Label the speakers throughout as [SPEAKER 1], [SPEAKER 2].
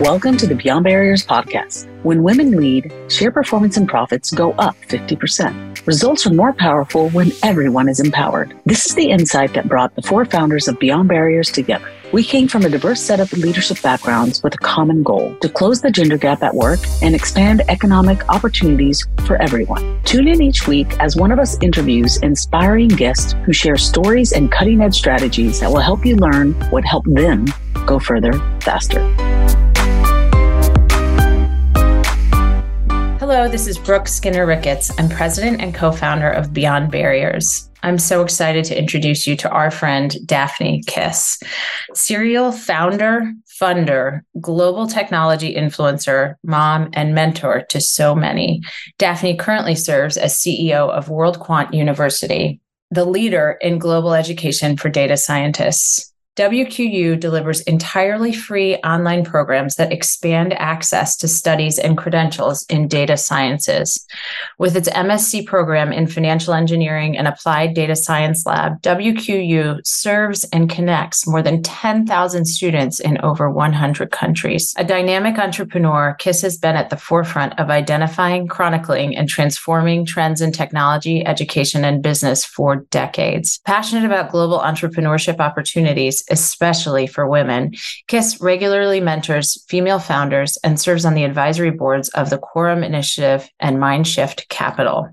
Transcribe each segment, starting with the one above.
[SPEAKER 1] Welcome to the Beyond Barriers podcast. When women lead, share performance and profits go up 50%. Results are more powerful when everyone is empowered. This is the insight that brought the four founders of Beyond Barriers together. We came from a diverse set of leadership backgrounds with a common goal to close the gender gap at work and expand economic opportunities for everyone. Tune in each week as one of us interviews inspiring guests who share stories and cutting edge strategies that will help you learn what helped them go further faster.
[SPEAKER 2] Hello, this is Brooke Skinner Ricketts. I'm president and co founder of Beyond Barriers. I'm so excited to introduce you to our friend Daphne Kis, serial founder, funder, global technology influencer, mom, and mentor to so many. Daphne currently serves as CEO of WorldQuant University, the leader in global education for data scientists. WQU delivers entirely free online programs that expand access to studies and credentials in data sciences. With its MSc program in financial engineering and applied data science lab, WQU serves and connects more than 10,000 students in over 100 countries. A dynamic entrepreneur, Kis has been at the forefront of identifying, chronicling, and transforming trends in technology, education, and business for decades. Passionate about global entrepreneurship opportunities, especially for women. Kis regularly mentors female founders and serves on the advisory boards of the Quorum Initiative and Mindshift Capital.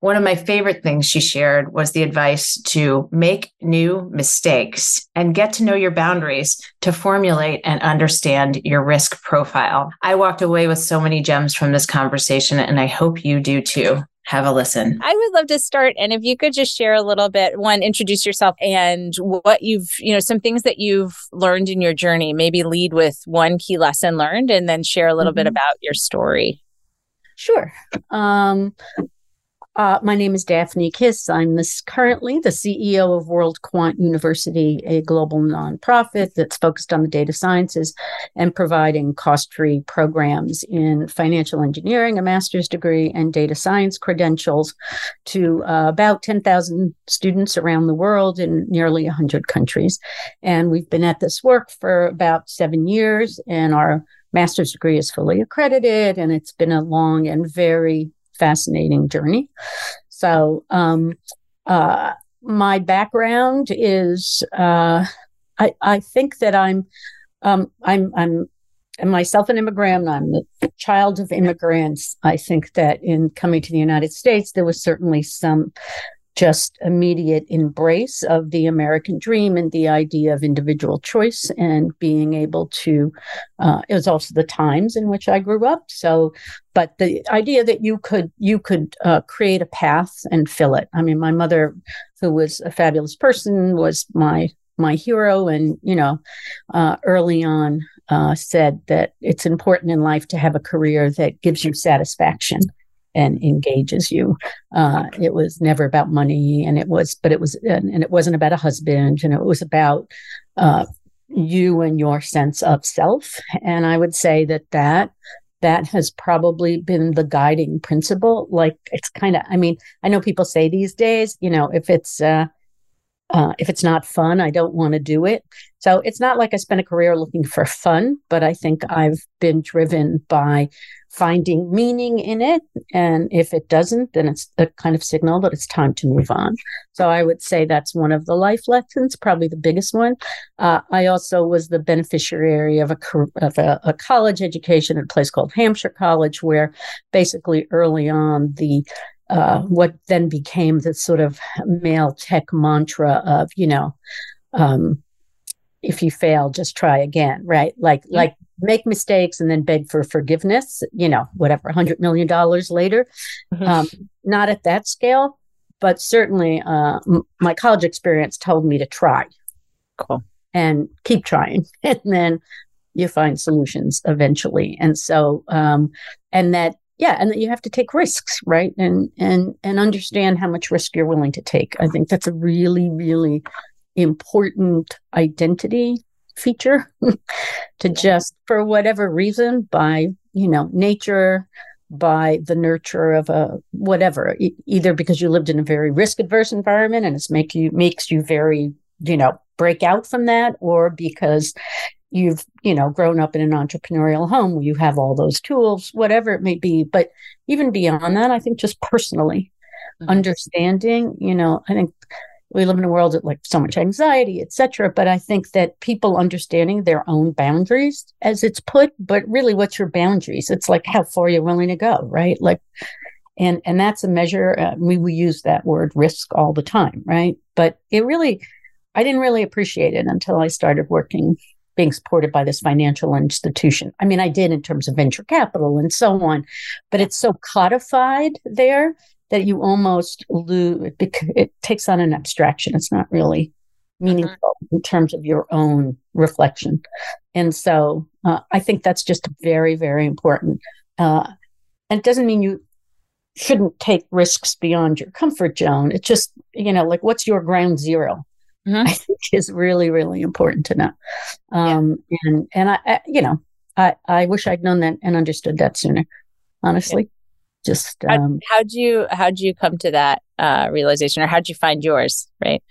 [SPEAKER 2] One of my favorite things she shared was the advice to make new mistakes and get to know your boundaries to formulate and understand your risk profile. I walked away with so many gems from this conversation, and I hope you do too have a listen.
[SPEAKER 3] I would love to start. And if you could just share a little bit, one, introduce yourself and what you've, you know, some things that you've learned in your journey. Maybe lead with one key lesson learned and then share a little mm-hmm. bit about your story.
[SPEAKER 4] Sure. Um, uh, my name is Daphne Kis. I'm this currently the CEO of WorldQuant University, a global nonprofit that's focused on the data sciences and providing cost-free programs in financial engineering, a master's degree, and data science credentials to uh, about 10,000 students around the world in nearly 100 countries. And we've been at this work for about seven years, and our master's degree is fully accredited, and it's been a long and very fascinating journey. So, um, uh, my background is uh, I, I think that I'm um, I'm I'm myself an immigrant. I'm the child of immigrants. I think that in coming to the United States, there was certainly some just immediate embrace of the American dream and the idea of individual choice and being able to. Uh, it was also the times in which I grew up. So, but the idea that you could you could uh, create a path and fill it. I mean, my mother, who was a fabulous person, was my my hero, and you know, uh, early on. Uh, said that it's important in life to have a career that gives you satisfaction and engages you. Uh, it was never about money, and it was, but it was, and, and it wasn't about a husband, and it was about uh, you and your sense of self. And I would say that that that has probably been the guiding principle. Like it's kind of, I mean, I know people say these days, you know, if it's uh, uh, if it's not fun, I don't want to do it. So it's not like I spent a career looking for fun, but I think I've been driven by finding meaning in it. And if it doesn't, then it's a kind of signal that it's time to move on. So I would say that's one of the life lessons, probably the biggest one. Uh, I also was the beneficiary of a, of a, a college education at a place called Hampshire College, where basically early on the uh, what then became the sort of male tech mantra of, you know, um, if you fail, just try again, right? Like, like make mistakes and then beg for forgiveness, you know, whatever, $100 million later. Mm-hmm. Um, not at that scale, but certainly uh, m- my college experience told me to try.
[SPEAKER 3] Cool.
[SPEAKER 4] And keep trying. And then you find solutions eventually. And so, um, and that, yeah, and that you have to take risks, right? And, and, and understand how much risk you're willing to take. I think that's a really, really important identity feature to just for whatever reason by you know nature by the nurture of a whatever e- either because you lived in a very risk adverse environment and it's make you makes you very you know break out from that or because you've you know grown up in an entrepreneurial home where you have all those tools whatever it may be. But even beyond that i think just personally mm-hmm. understanding you know i think we live in a world of like so much anxiety etc but i think that people understanding their own boundaries as it's put but really what's your boundaries? It's like how far you're willing to go right? Like and and that's a measure uh, we we use that word risk all the time right? But it really i didn't really appreciate it until i started working being supported by this financial institution. I mean, I did in terms of venture capital and so on, but it's so codified there that you almost lose, it takes on an abstraction. It's not really meaningful mm-hmm. in terms of your own reflection. And so uh, I think that's just very, very important. Uh, and it doesn't mean you shouldn't take risks beyond your comfort zone. It's just, you know, like what's your ground 0 mm-hmm. I think is really, really important to know. Um, yeah. And and I, I, you know, I I wish I'd known that and understood that sooner. Honestly, yeah. just
[SPEAKER 3] um, how, how'd you how'd you come to that uh, realization, or how'd you find yours? Right.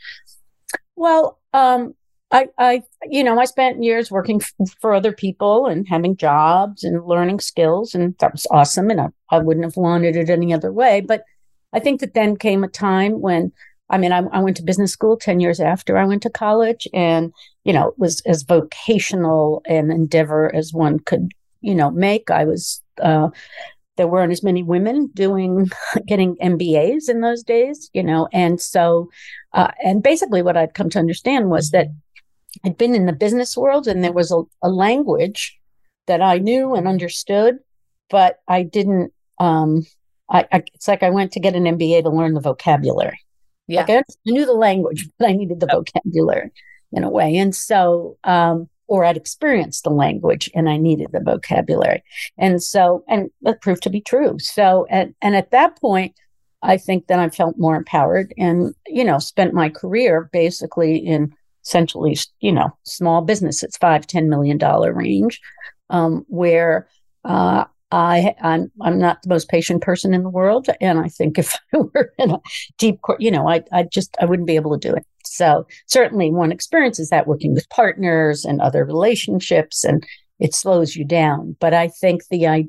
[SPEAKER 4] Well, um, I, I, you know, I spent years working f- for other people and having jobs and learning skills, and that was awesome. And I, I wouldn't have wanted it any other way. But I think that then came a time when I mean, I, I, went to business school 10 years after I went to college and, you know, it was as vocational an endeavor as one could, you know, make. I was, uh, there weren't as many women doing, getting MBAs in those days, you know, and so, uh, and basically what I'd come to understand was that I'd been in the business world and there was a, a language that I knew and understood, but I didn't, um, I, I, it's like I went to get an MBA to learn the vocabulary. Yeah. Like I, I knew the language, but I needed the vocabulary in a way. And so, um, or I'd experienced the language and I needed the vocabulary. And so, and that proved to be true. So, and, and at that point, I think that I felt more empowered and, you know, spent my career basically in essentially, you know, small businesses, five, $10 million range, um, where, uh, I, I'm I'm not the most patient person in the world, and I think if I were in a deep, you know, I I just I wouldn't be able to do it. So certainly, one experiences that working with partners and other relationships, and it slows you down. But I think the I,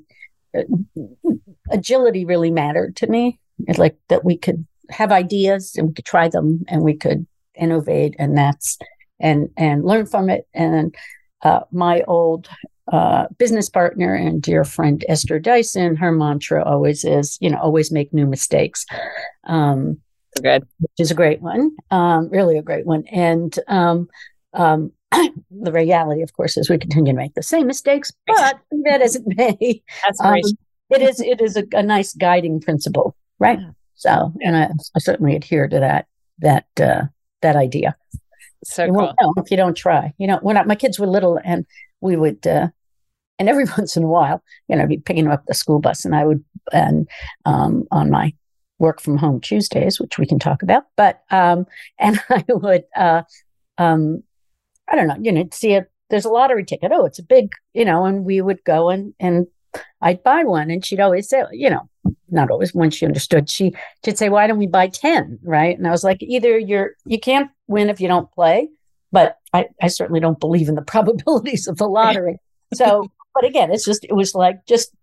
[SPEAKER 4] agility really mattered to me. It's like that we could have ideas and we could try them and we could innovate, and that's and and learn from it. And uh, my old uh, business partner and dear friend Esther Dyson, her mantra always is, you know, always make new mistakes. Um,
[SPEAKER 3] good.
[SPEAKER 4] Which is a great one, um, really a great one. And um, um, the reality, of course, is we continue to make the same mistakes, but that as it may,
[SPEAKER 3] um,
[SPEAKER 4] it is it is a, a, nice guiding principle, right? So, and I, I, certainly adhere to that that uh, that idea.
[SPEAKER 3] So
[SPEAKER 4] you
[SPEAKER 3] cool.
[SPEAKER 4] won't know if you don't try. You know, when I, my kids were little, and we would, uh, and every once in a while, you know, I'd be picking them up the school bus, and I would, and um, on my work from home Tuesdays, which we can talk about, but um, and I would, uh, um, I don't know, you know, see a there's a lottery ticket. Oh, it's a big, you know, and we would go and and I'd buy one, and she'd always say, you know, not always when she understood, she she'd say, why don't we buy ten, right? And I was like, either you're you can't win if you don't play, but I, I certainly don't believe in the probabilities of the lottery. So, but again, it's just, it was like just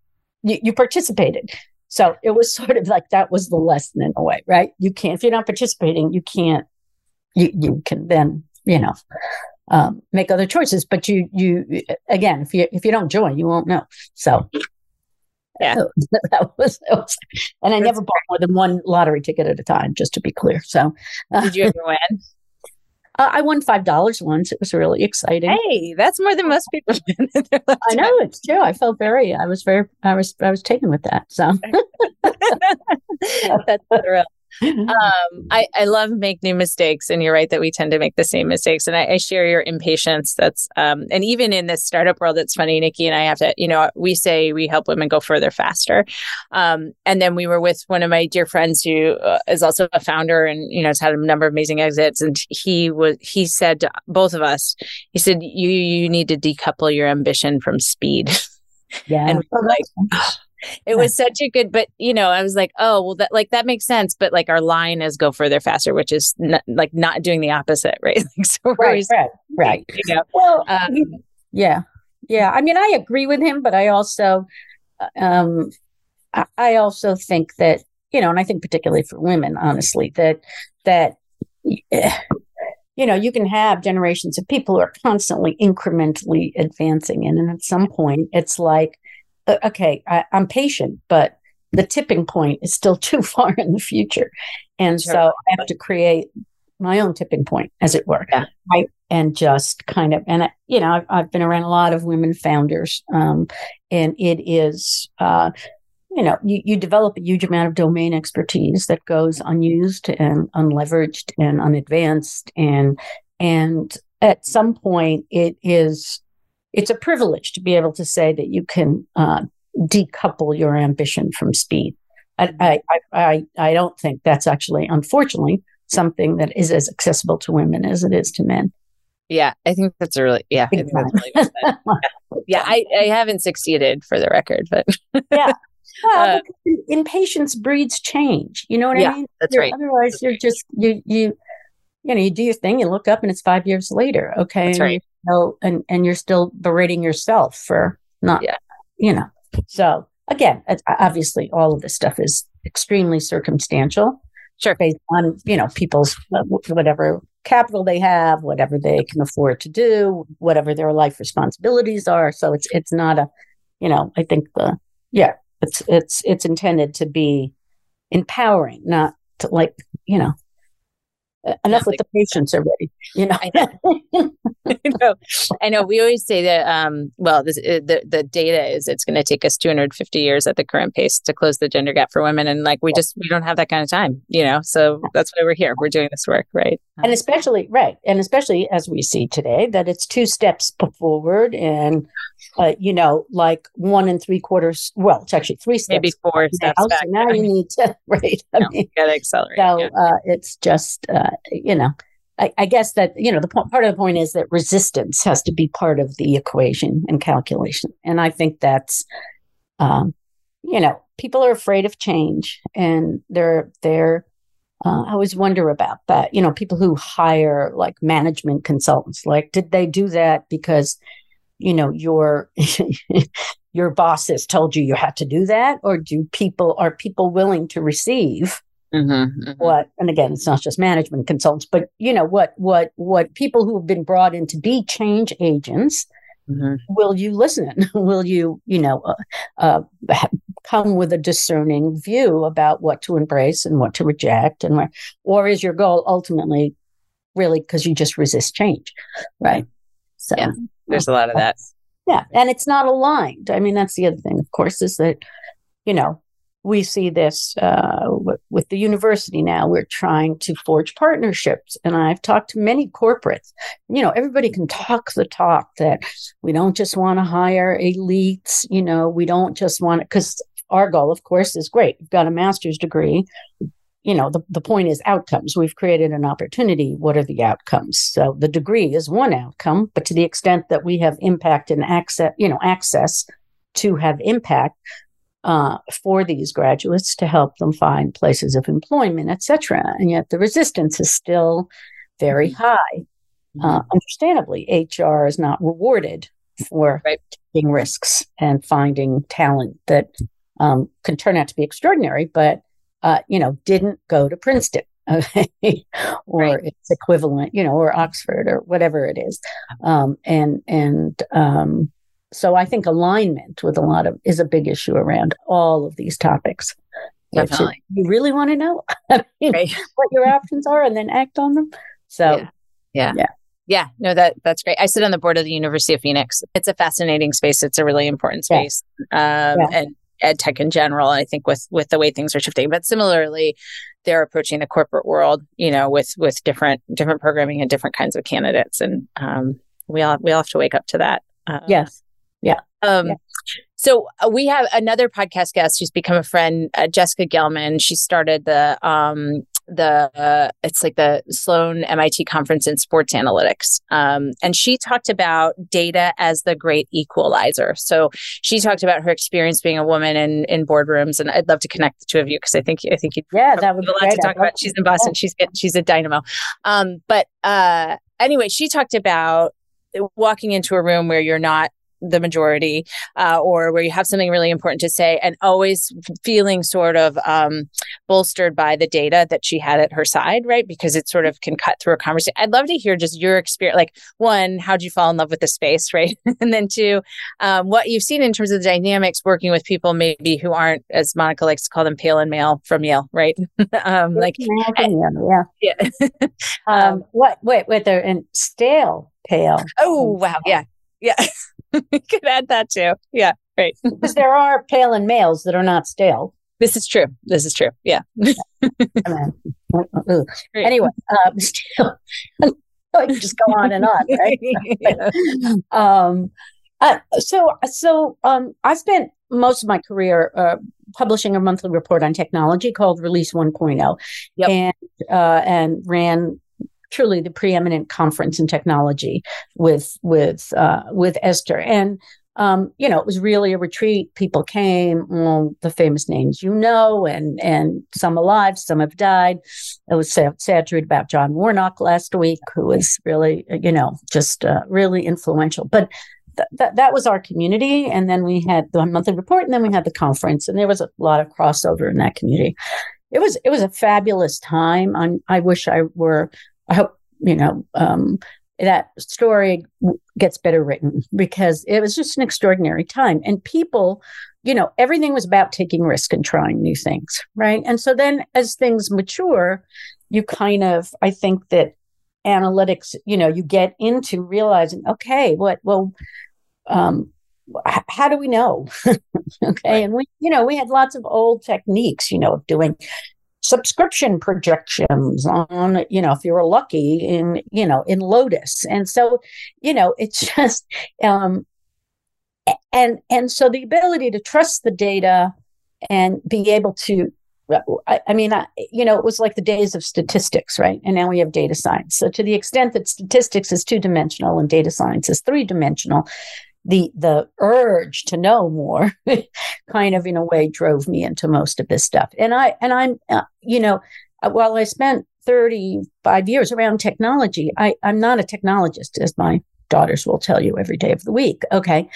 [SPEAKER 4] you, you participated. So it was sort of like that was the lesson in a way, right? You can't, if you're not participating, you can't, you, you can then, you know, um, make other choices. But you, you, again, if you, if you don't join, you won't know. So
[SPEAKER 3] yeah,
[SPEAKER 4] that was, that was and I never bought more than one lottery ticket at a time, just to be clear. So,
[SPEAKER 3] uh, did you ever win?
[SPEAKER 4] Uh, I won five dollars once. It was really exciting.
[SPEAKER 3] Hey, that's more than most people.
[SPEAKER 4] I know it's true. I felt very. I was very. I was. I was taken with that. So
[SPEAKER 3] that's real. Um, I, I love make new mistakes, and you're right that we tend to make the same mistakes. And I, I share your impatience. That's um, and even in this startup world, it's funny. Nikki and I have to, you know, we say we help women go further faster. Um, and then we were with one of my dear friends who uh, is also a founder, and you know, has had a number of amazing exits. And he was he said to both of us, he said, "You you need to decouple your ambition from speed."
[SPEAKER 4] Yeah,
[SPEAKER 3] and we were like. Oh, it was such a good but you know i was like oh well that like that makes sense but like our line is go further faster which is not, like not doing the opposite right like
[SPEAKER 4] so right right, right.
[SPEAKER 3] you know
[SPEAKER 4] well um, yeah, yeah. I mean, I agree with him, but I also, uh, um, I, I also think that you know, and I think particularly for women, honestly, that that you know you can have generations of people who are constantly incrementally advancing, and, and at some point, it's like, okay, I, I'm patient, but the tipping point is still too far in the future, and sure. so I have to create my own tipping point, as it were.
[SPEAKER 3] Yeah.
[SPEAKER 4] Right. And just kind of, and, you know, I've, I've been around a lot of women founders, um, and it is, uh, you know, you, you develop a huge amount of domain expertise that goes unused and unleveraged and unadvanced. And, and at some point it is, it's a privilege to be able to say that you can, uh, decouple your ambition from speed. I, I, I, I don't think that's actually, unfortunately, something that is as accessible to women as it is to men.
[SPEAKER 3] Yeah, I think that's a really yeah. Really yeah, yeah I, I haven't succeeded for the record, but
[SPEAKER 4] yeah. Well, uh, impatience breeds change. You know what
[SPEAKER 3] yeah,
[SPEAKER 4] I mean?
[SPEAKER 3] That's
[SPEAKER 4] you're,
[SPEAKER 3] right.
[SPEAKER 4] Otherwise,
[SPEAKER 3] that's
[SPEAKER 4] you're
[SPEAKER 3] right.
[SPEAKER 4] just you you you know you do your thing, you look up, and it's five years later. Okay,
[SPEAKER 3] that's right.
[SPEAKER 4] Know, and and you're still berating yourself for not.
[SPEAKER 3] Yeah.
[SPEAKER 4] You know. So again, obviously, all of this stuff is extremely circumstantial
[SPEAKER 3] sure
[SPEAKER 4] based on you know people's uh, whatever capital they have whatever they can afford to do whatever their life responsibilities are so it's it's not a you know i think the yeah it's it's it's intended to be empowering not to like you know enough with the patients already you know
[SPEAKER 3] I know. I know. I know we always say that um well this, uh, the the data is it's going to take us 250 years at the current pace to close the gender gap for women and like we just we don't have that kind of time you know so that's why we're here we're doing this work right
[SPEAKER 4] and especially right and especially as we see today that it's two steps forward and uh, you know like one and three quarters well it's actually three steps
[SPEAKER 3] maybe four steps
[SPEAKER 4] now,
[SPEAKER 3] back.
[SPEAKER 4] so now you need to right I
[SPEAKER 3] no,
[SPEAKER 4] mean,
[SPEAKER 3] gotta accelerate
[SPEAKER 4] so
[SPEAKER 3] yeah.
[SPEAKER 4] uh, it's just uh, you know I, I, guess that you know the part of the point is that resistance has to be part of the equation and calculation. And i think that's um, you know people are afraid of change and they're they're uh, i always wonder about that. You know people who hire like management consultants like did they do that because you know your your bosses told you you had to do that? Or do people are people willing to receive
[SPEAKER 3] mm-hmm, mm-hmm.
[SPEAKER 4] what and again it's not just management consultants but you know what what what people who have been brought in to be change agents
[SPEAKER 3] mm-hmm.
[SPEAKER 4] will you listen will you you know uh, uh, come with a discerning view about what to embrace and what to reject and where, or is your goal ultimately really because you just resist change right
[SPEAKER 3] so yeah, there's a lot of that
[SPEAKER 4] yeah and it's not aligned i mean that's the other thing of course is that you know we see this uh, with the university now. We're trying to forge partnerships. And I've talked to many corporates. You know, everybody can talk the talk that we don't just want to hire elites. You know, we don't just want to, because our goal, of course, is great. We've got a master's degree. You know, the, the point is outcomes. We've created an opportunity. What are the outcomes? So the degree is one outcome, but to the extent that we have impact and access, you know, access to have impact, uh, for these graduates to help them find places of employment, etc. And yet the resistance is still very high. Uh, understandably, HR is not rewarded for
[SPEAKER 3] right.
[SPEAKER 4] taking risks and finding talent that um, can turn out to be extraordinary, but uh, you know didn't go to Princeton. Okay? or
[SPEAKER 3] right.
[SPEAKER 4] its equivalent, you know, or Oxford or whatever it is, um, and and um, so I think alignment with a lot of is a big issue around all of these topics.
[SPEAKER 3] Definitely.
[SPEAKER 4] You really want to know I mean,
[SPEAKER 3] right.
[SPEAKER 4] what your options are and then act on them. So
[SPEAKER 3] yeah. yeah.
[SPEAKER 4] Yeah.
[SPEAKER 3] Yeah, no, that that's great. I sit on the board of the University of Phoenix. It's a fascinating space. It's a really important space, yeah. Um,
[SPEAKER 4] yeah.
[SPEAKER 3] and ed tech in general. I think with with the way things are shifting, but similarly, they're approaching the corporate world. You know, with with different different programming and different kinds of candidates, and um, we all we all have to wake up to that.
[SPEAKER 4] Uh, yes. Yeah.
[SPEAKER 3] Um,
[SPEAKER 4] yeah.
[SPEAKER 3] So uh, we have another podcast guest who's become a friend, uh, Jessica Gelman. She started the um, the uh, it's like the Sloan MIT conference in sports analytics, um, and she talked about data as the great equalizer. So she talked about her experience being a woman in in boardrooms, and I'd love to connect the two of you because I think I think you'd
[SPEAKER 4] yeah that would
[SPEAKER 3] be a lot
[SPEAKER 4] great.
[SPEAKER 3] to talk about. She's in Boston. She's she's a dynamo, um, but uh, anyway, she talked about walking into a room where you're not the majority uh, or where you have something really important to say and always feeling sort of um, bolstered by the data that she had at her side right? Because it sort of can cut through a conversation. I'd love to hear just your experience like one how did you fall in love with the space right? And then two um, what you've seen in terms of the dynamics working with people maybe who aren't as monica likes to call them pale and male from yale right? Um, like
[SPEAKER 4] yeah. Yeah. Um, um, what wait wait they're in stale pale.
[SPEAKER 3] Oh wow yeah yeah we could add that too. Yeah, right.
[SPEAKER 4] because there are pale and males that are not stale.
[SPEAKER 3] This is true. This is true. Yeah.
[SPEAKER 4] anyway, um, still, I just go on and on, right? yeah. um, uh, so, so um, I spent most of my career uh, publishing a monthly report on technology called Release 1.0, yep. and uh, and ran truly the preeminent conference in technology with with uh, with Esther. And um, you know, it was really a retreat. People came, well, the famous names you know, and and some alive, some have died. It was sad, sad to read about John Warnock last week, who was really, you know, just uh, really influential. But th- th- that was our community, and then we had the monthly report, and then we had the conference, and there was a lot of crossover in that community. It was it was a fabulous time. I'm, I wish I were I hope, you know, um, that story gets better written because it was just an extraordinary time. And people, you know, everything was about taking risk and trying new things. Right. And so then as things mature, you kind of, I think that analytics, you know, you get into realizing, okay, what, well, um, how do we know? okay. Right. And we, you know, we had lots of old techniques, you know, of doing subscription projections on you know if you were lucky in you know in lotus and so you know it's just um and and so the ability to trust the data and be able to I, I mean, I, you know, it was like the days of statistics, right? And now we have data science. So, to the extent that statistics is two dimensional and data science is three dimensional, the the urge to know more kind of in a way drove me into most of this stuff and i and i'm uh, you know uh, while i spent 35 years around technology i i'm not a technologist as my daughters will tell you every day of the week okay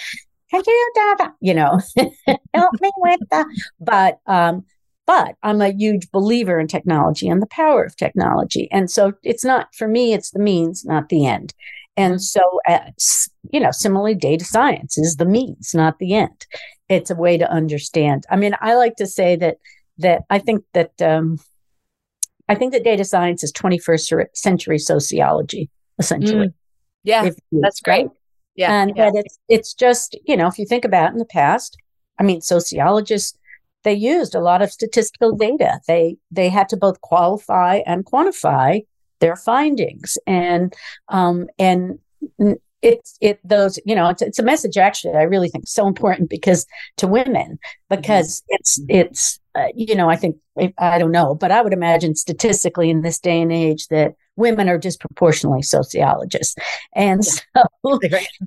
[SPEAKER 4] you know help me with that but um but I'm a huge believer in technology and the power of technology. And so it's not for me, it's the means, not the end. And so, uh, you know, similarly, data science is the means, not the end. It's a way to understand. I mean, I like to say that that I think that um, I think that data science is 21st century sociology, essentially. Mm.
[SPEAKER 3] Yeah, that's great. Yeah,
[SPEAKER 4] and
[SPEAKER 3] yeah.
[SPEAKER 4] that it's it's just you know, if you think about in the past, I mean, sociologists they used a lot of statistical data. They they had to both qualify and quantify their findings. And um, and it's it those you know it's, it's a message actually i really think so important because to women because mm-hmm. it's it's uh, you know i think i don't know but i would imagine statistically in this day and age that women are disproportionately sociologists. And so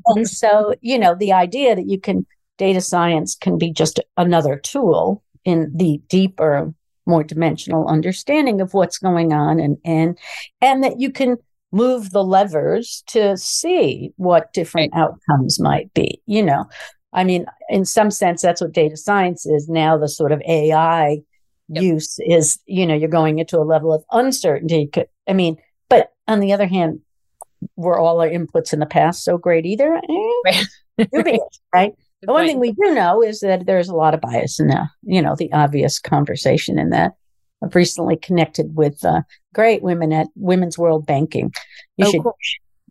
[SPEAKER 4] and so you know the idea that you can data science can be just another tool in the deeper more dimensional understanding of what's going on and and and that you can move the levers to see what different right. outcomes might be you know i mean in some sense that's what data science is now the sort of ai yep. use is you know you're going into a level of uncertainty i mean but on the other hand were all our inputs in the past so great either eh, right, right? The one thing we do know is that there's a lot of bias in the, you know, the obvious conversation in that. I've recently connected with uh, great women at Women's World Banking. You oh, should, cool.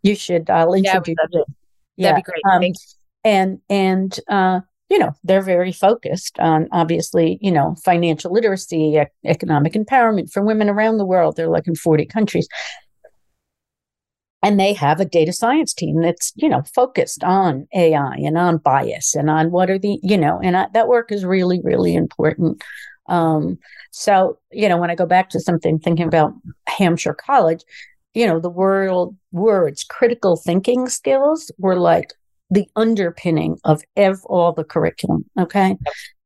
[SPEAKER 4] you should. I'll introduce
[SPEAKER 3] yeah, you. Yeah, that'd be great. Um,
[SPEAKER 4] and and uh, you know they're very focused on obviously you know financial literacy, economic empowerment for women around the world. They're like in forty countries, and they have a data science team that's you know focused on ai and on bias and on what are the you know and I, that work is really really important. Um, so you know when i go back to something thinking about hampshire college you know the world words critical thinking skills were like the underpinning of ev- all the curriculum okay?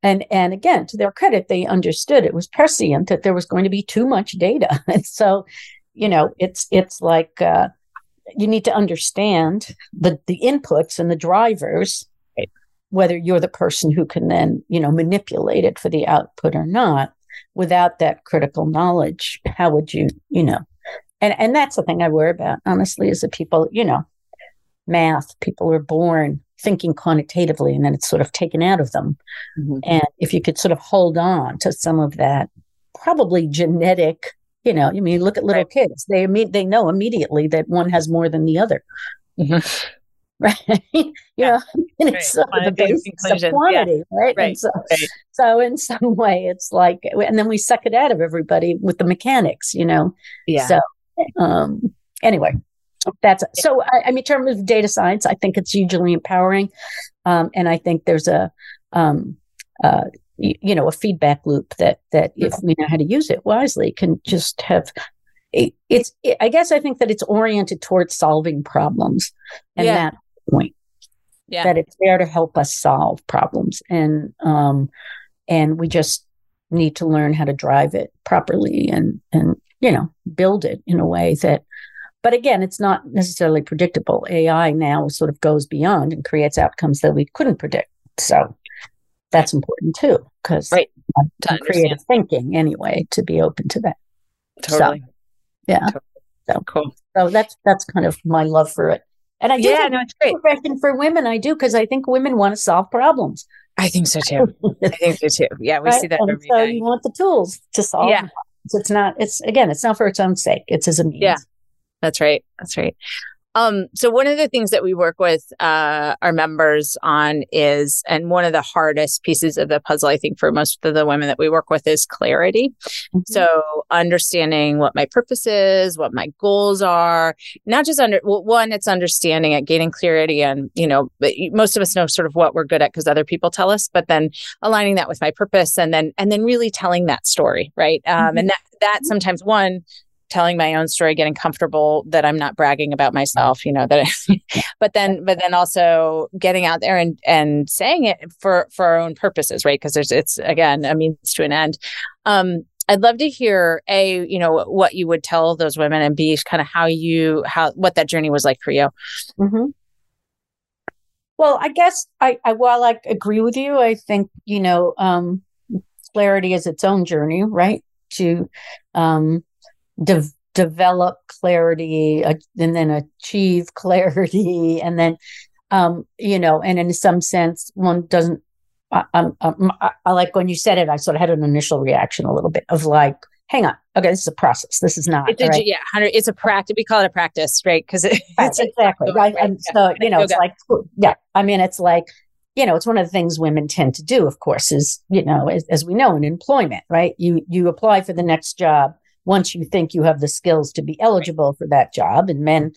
[SPEAKER 4] And and again to their credit they understood it was prescient that there was going to be too much data. And so you know it's it's like uh, you need to understand the the inputs and the drivers
[SPEAKER 3] right.
[SPEAKER 4] whether you're the person who can then you know manipulate it for the output or not without that critical knowledge how would you you know and and that's the thing i worry about honestly is that people you know math people are born thinking quantitatively and then it's sort of taken out of them mm-hmm. and if you could sort of hold on to some of that probably genetic you know, I mean, look at little right. kids. They imme- they know immediately that one has more than the other. Mm-hmm. Right. you yeah. know, and right. it's sort the of quantity, yeah. right?
[SPEAKER 3] Right.
[SPEAKER 4] So,
[SPEAKER 3] right.
[SPEAKER 4] so in some way it's like and then we suck it out of everybody with the mechanics, you know.
[SPEAKER 3] Yeah.
[SPEAKER 4] So um anyway, that's so I, I mean in terms of data science, I think it's hugely empowering. Um and I think there's a um uh you know a feedback loop that that if we know how to use it wisely can just have it's it, i guess i think that it's oriented towards solving problems and yeah. that point.
[SPEAKER 3] Yeah.
[SPEAKER 4] That it's there to help us solve problems and um and we just need to learn how to drive it properly and and you know build it in a way that but again it's not necessarily predictable. Ai now sort of goes beyond and creates outcomes that we couldn't predict. So that's important too because
[SPEAKER 3] right.
[SPEAKER 4] To creative thinking anyway to be open to that.
[SPEAKER 3] Totally.
[SPEAKER 4] so, yeah. Totally.
[SPEAKER 3] so cool.
[SPEAKER 4] so that's that's kind of my love for it. And i do
[SPEAKER 3] yeah no it's great.
[SPEAKER 4] profession for women i do because i think women want to solve problems.
[SPEAKER 3] I think so too. I think so too. Yeah we right? see that and every
[SPEAKER 4] so
[SPEAKER 3] day.
[SPEAKER 4] you want the tools to solve
[SPEAKER 3] yeah.
[SPEAKER 4] it's not it's again it's not for its own sake. It's as a means.
[SPEAKER 3] Yeah. That's right. That's right um, so one of the things that we work with uh, our members on is, and one of the hardest pieces of the puzzle, I think, for most of the women that we work with is clarity. Mm-hmm. So understanding what my purpose is, what my goals are, not just under well, one, it's understanding it, gaining clarity, and you know, most of us know sort of what we're good at because other people tell us, but then aligning that with my purpose, and then and then really telling that story, right? Um, mm-hmm. And that that sometimes one telling my own story, getting comfortable that I'm not bragging about myself, you know, that, I, but then, but then also getting out there and, and saying it for, for our own purposes, right? Cause there's, it's again, a means to an end. Um, I'd love to hear a, you know, what you would tell those women and b kind of how you, how, what that journey was like for you.
[SPEAKER 4] Mm-hmm. Well, I guess I, I, while I agree with you, I think, you know, um, clarity is its own journey, right? To, um, de- develop clarity uh, and then achieve clarity and then um, you know and in some sense one doesn't I, I, I, like when you said it i sort of had an initial reaction a little bit of like hang on okay this is a process this is not
[SPEAKER 3] it's a, right? yeah it's a practice we call it a practice right because it,
[SPEAKER 4] it's exactly right, right. and yeah. so you know it's like yeah i mean it's like you know it's one of the things women tend to do of course is you know as, as we know in employment right you you apply for the next job once you think you have the skills to be eligible for that job and men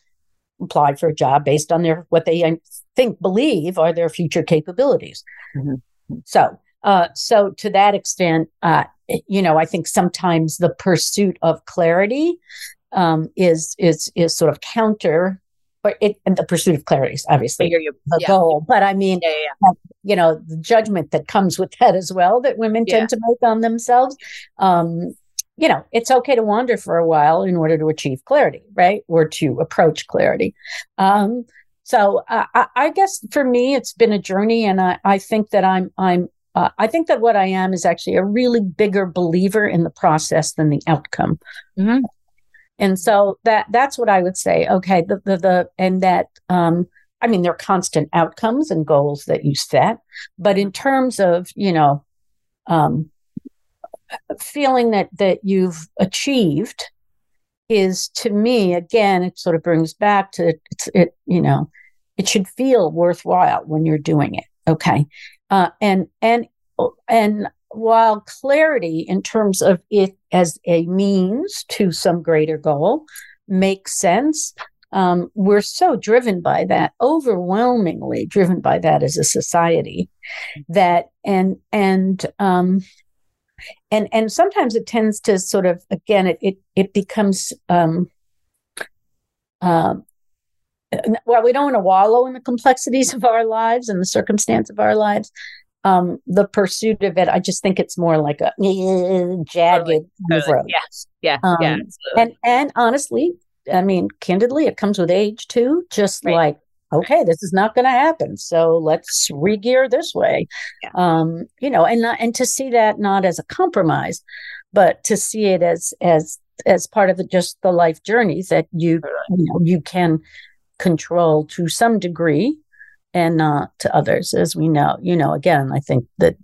[SPEAKER 4] apply for a job based on their what they think believe are their future capabilities. Mm-hmm. so uh, so to that extent uh, you know i think sometimes the pursuit of clarity um, is is is sort of counter but it and the pursuit of clarity is obviously the
[SPEAKER 3] yeah.
[SPEAKER 4] goal. But i mean
[SPEAKER 3] yeah, yeah,
[SPEAKER 4] you know the judgment that comes with that as well that women tend to make on themselves um, you know, it's okay to wander for a while in order to achieve clarity, right? Or to approach clarity. Um, so uh, I, I, guess for me, it's been a journey, and I, I think that I'm I'm uh, I think that what I am is actually a really bigger believer in the process than the outcome. Mm-hmm. And so that that's what I would say. Okay, the the, the and that um, I mean there are constant outcomes and goals that you set, but in terms of you know um, feeling that that you've achieved is to me again it sort of brings back to it's it you know it should feel worthwhile when you're doing it okay? Uh, and and and while clarity in terms of it as a means to some greater goal makes sense um, we're so driven by that overwhelmingly driven by that as a society that and and um, and and sometimes it tends to sort of again it it, it becomes um, um, well we don't want to wallow in the complexities of our lives and the circumstance of our lives um, the pursuit of it i just think it's more like a jagged totally,
[SPEAKER 3] totally.
[SPEAKER 4] road
[SPEAKER 3] yes yeah
[SPEAKER 4] um,
[SPEAKER 3] yeah
[SPEAKER 4] and and honestly I mean, candidly, it comes with age too. Just right. like, okay, this is not going to happen, so let's regear this way. Yeah. Um, you know, and not, and to see that not as a compromise, but to see it as as as part of the, just the life journey that you you know you can control to some degree and not to others, as we know. You know, again, I think that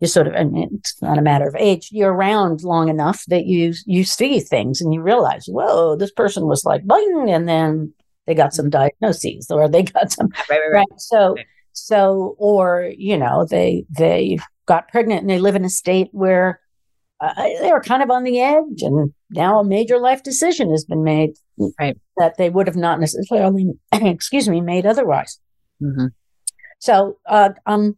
[SPEAKER 4] you sort of, I mean, it's not a matter of age. You're around long enough that you you see things and you realize, whoa, this person was like, bing, and then they got some diagnoses or they got some right, right, right. right. So, so, or you know, they they got pregnant and they live in a state where uh, they were kind of on the edge, and now a major life decision has been made
[SPEAKER 3] right.
[SPEAKER 4] that they would have not necessarily, excuse me, made otherwise. Mm-hmm. So, uh, um,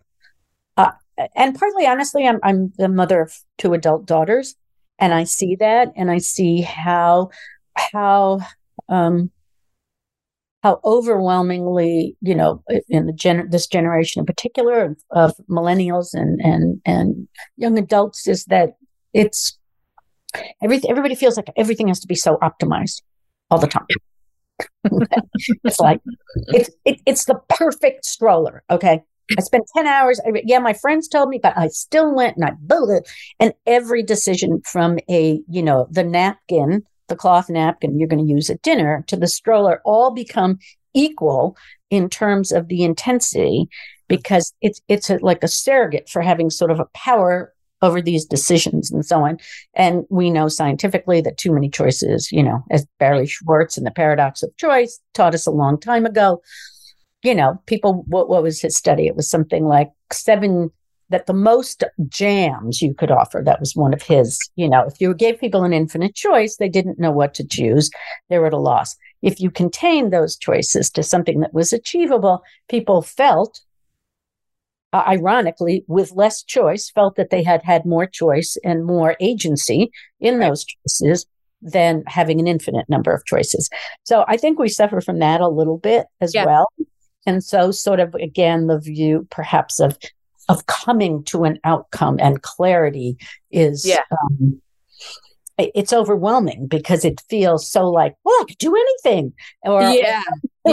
[SPEAKER 4] uh, and partly, honestly, I'm I'm the mother of two adult daughters, and I see that, and I see how how um how overwhelmingly, you know, in the gen this generation in particular of, of millennials and and and young adults, is that it's everything. Everybody feels like everything has to be so optimized all the time. it's like it's it, it's the perfect stroller. Okay, I spent ten hours. I, yeah, my friends told me, but I still went and I built it. And every decision from a you know the napkin, the cloth napkin you're going to use at dinner to the stroller, all become equal in terms of the intensity because it's it's a, like a surrogate for having sort of a power over these decisions and so on. And we know scientifically that too many choices, you know, as Barry Schwartz and the paradox of choice taught us a long time ago. You know, people, what, what was his study? It was something like seven, that the most jams you could offer. That was one of his, you know, if you gave people an infinite choice, they didn't know what to choose. They were at a loss. If you contained those choices to something that was achievable, people felt uh, ironically, with less choice, felt that they had had more choice and more agency in right. those choices than having an infinite number of choices. So I think we suffer from that a little bit as yeah. well. And so, sort of again, the view perhaps of of coming to an outcome and clarity is
[SPEAKER 3] yeah. Um,
[SPEAKER 4] it's overwhelming because it feels so like, well, I could do anything.
[SPEAKER 3] Or yeah.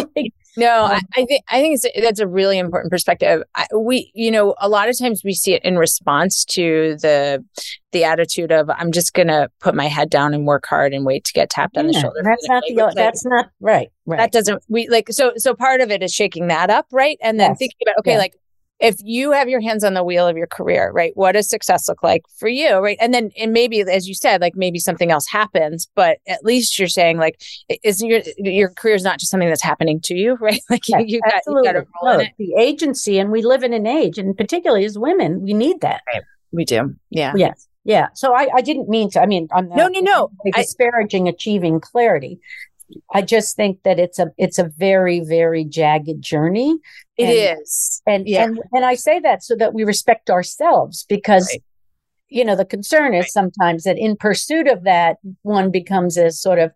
[SPEAKER 3] No, um, I, I, think I think that's a really important perspective. I, we, you know, a lot of times we see it in response to the the attitude of I'm just going to put my head down and work hard and wait to get tapped yeah, on the shoulder.
[SPEAKER 4] That's not the, that's not right, right.
[SPEAKER 3] That doesn't we like so so part of it is shaking that up, right? And then yes. thinking about okay, yeah. like if you have your hands on the wheel of your career, right? What does success look like for you, right? And then, and maybe, as you said, like maybe something else happens, but at least you're saying, like, is your your career is not just something that's happening to you, right? Like
[SPEAKER 4] yes, you, got, you got to roll no, in it. The agency, and we live in an age, and particularly as women, we need that.
[SPEAKER 3] Right. We do, yeah,
[SPEAKER 4] yes, yeah. So I, I didn't mean to. I mean, I'm
[SPEAKER 3] no, no, no.
[SPEAKER 4] disparaging I, achieving clarity. I just think that it's a it's a very very jagged journey.
[SPEAKER 3] It and, is,
[SPEAKER 4] and, yeah. and and I say that so that we respect ourselves because right. you know the concern is right. sometimes that in pursuit of that one becomes a sort of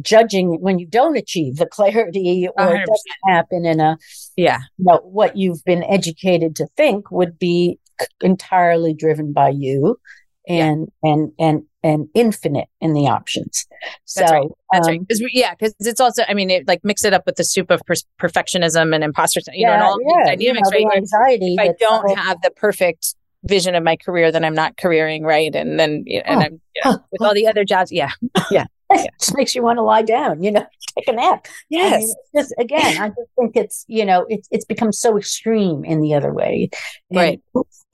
[SPEAKER 4] judging when you don't achieve the clarity or 100%. it doesn't happen in a
[SPEAKER 3] yeah
[SPEAKER 4] you know, what you've been educated to think would be entirely driven by you and yeah. and and and infinite in the options. So
[SPEAKER 3] that's right. That's um, right. Cause we, yeah, because it's also, I mean, it like mix it up with the soup of per- perfectionism and imposter, you yeah, know, and all yeah, dynamics, you know, right? Anxiety if I don't have the perfect vision of my career, then I'm not careering right, and then you know, and I'm you know, with all the other jobs, yeah, yeah.
[SPEAKER 4] It just makes you want to lie down, you know, take a nap.
[SPEAKER 3] Yes. I mean,
[SPEAKER 4] just again, I just think it's, you know, it's it's become so extreme in the other way.
[SPEAKER 3] And, right.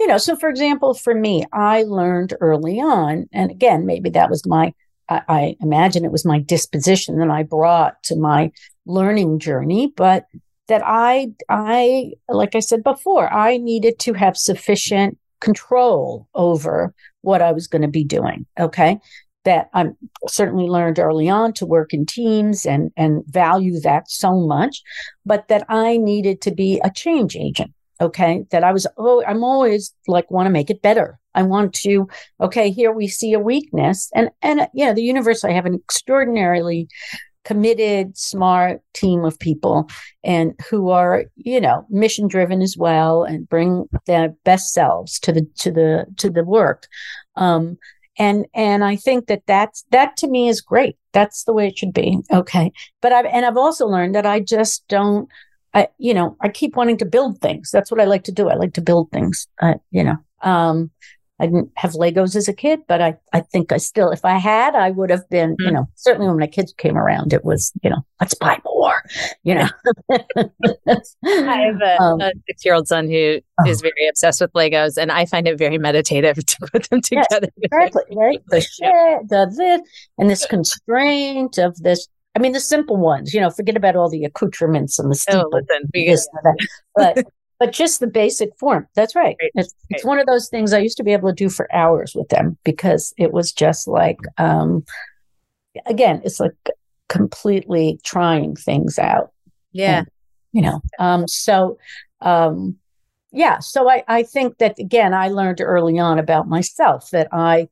[SPEAKER 4] You know, so for example, for me, I learned early on, and again, maybe that was my I, I imagine it was my disposition that I brought to my learning journey, but that I I like I said before, I needed to have sufficient control over what I was going to be doing. Okay that I certainly learned early on to work in teams and and value that so much, but that I needed to be a change agent. Okay, that I was oh I'm always like want to make it better. I want to okay here we see a weakness and and yeah the universe I have an extraordinarily committed smart team of people and who are you know mission driven as well and bring their best selves to the to the to the work um and and i think that that's that to me is great. That's the way it should be. Okay. But i've and i've also learned that i just don't i you know i keep wanting to build things. That's what i like to do. I like to build things. Uh, you know um I didn't have Legos as a kid, but I, I think I still, if I had, I would have been, mm-hmm. you know, certainly when my kids came around, it was, you know, let's buy more, you know.
[SPEAKER 3] I have a, um, a six year old son who oh. is very obsessed with Legos, and I find it very meditative to put them together.
[SPEAKER 4] Yes, exactly, right? The shit, the this, and this constraint of this I mean, the simple ones, you know, forget about all the accoutrements and the
[SPEAKER 3] stuff. Oh, listen, because,
[SPEAKER 4] but but just the basic form. That's right. right. It's, right. it's one of those things I used to be able to do for hours with them because it was just like, um, again, it's like completely trying things out.
[SPEAKER 3] Yeah.
[SPEAKER 4] And, you know, um, so, um, yeah, so I, I think that again, I learned early on about myself that I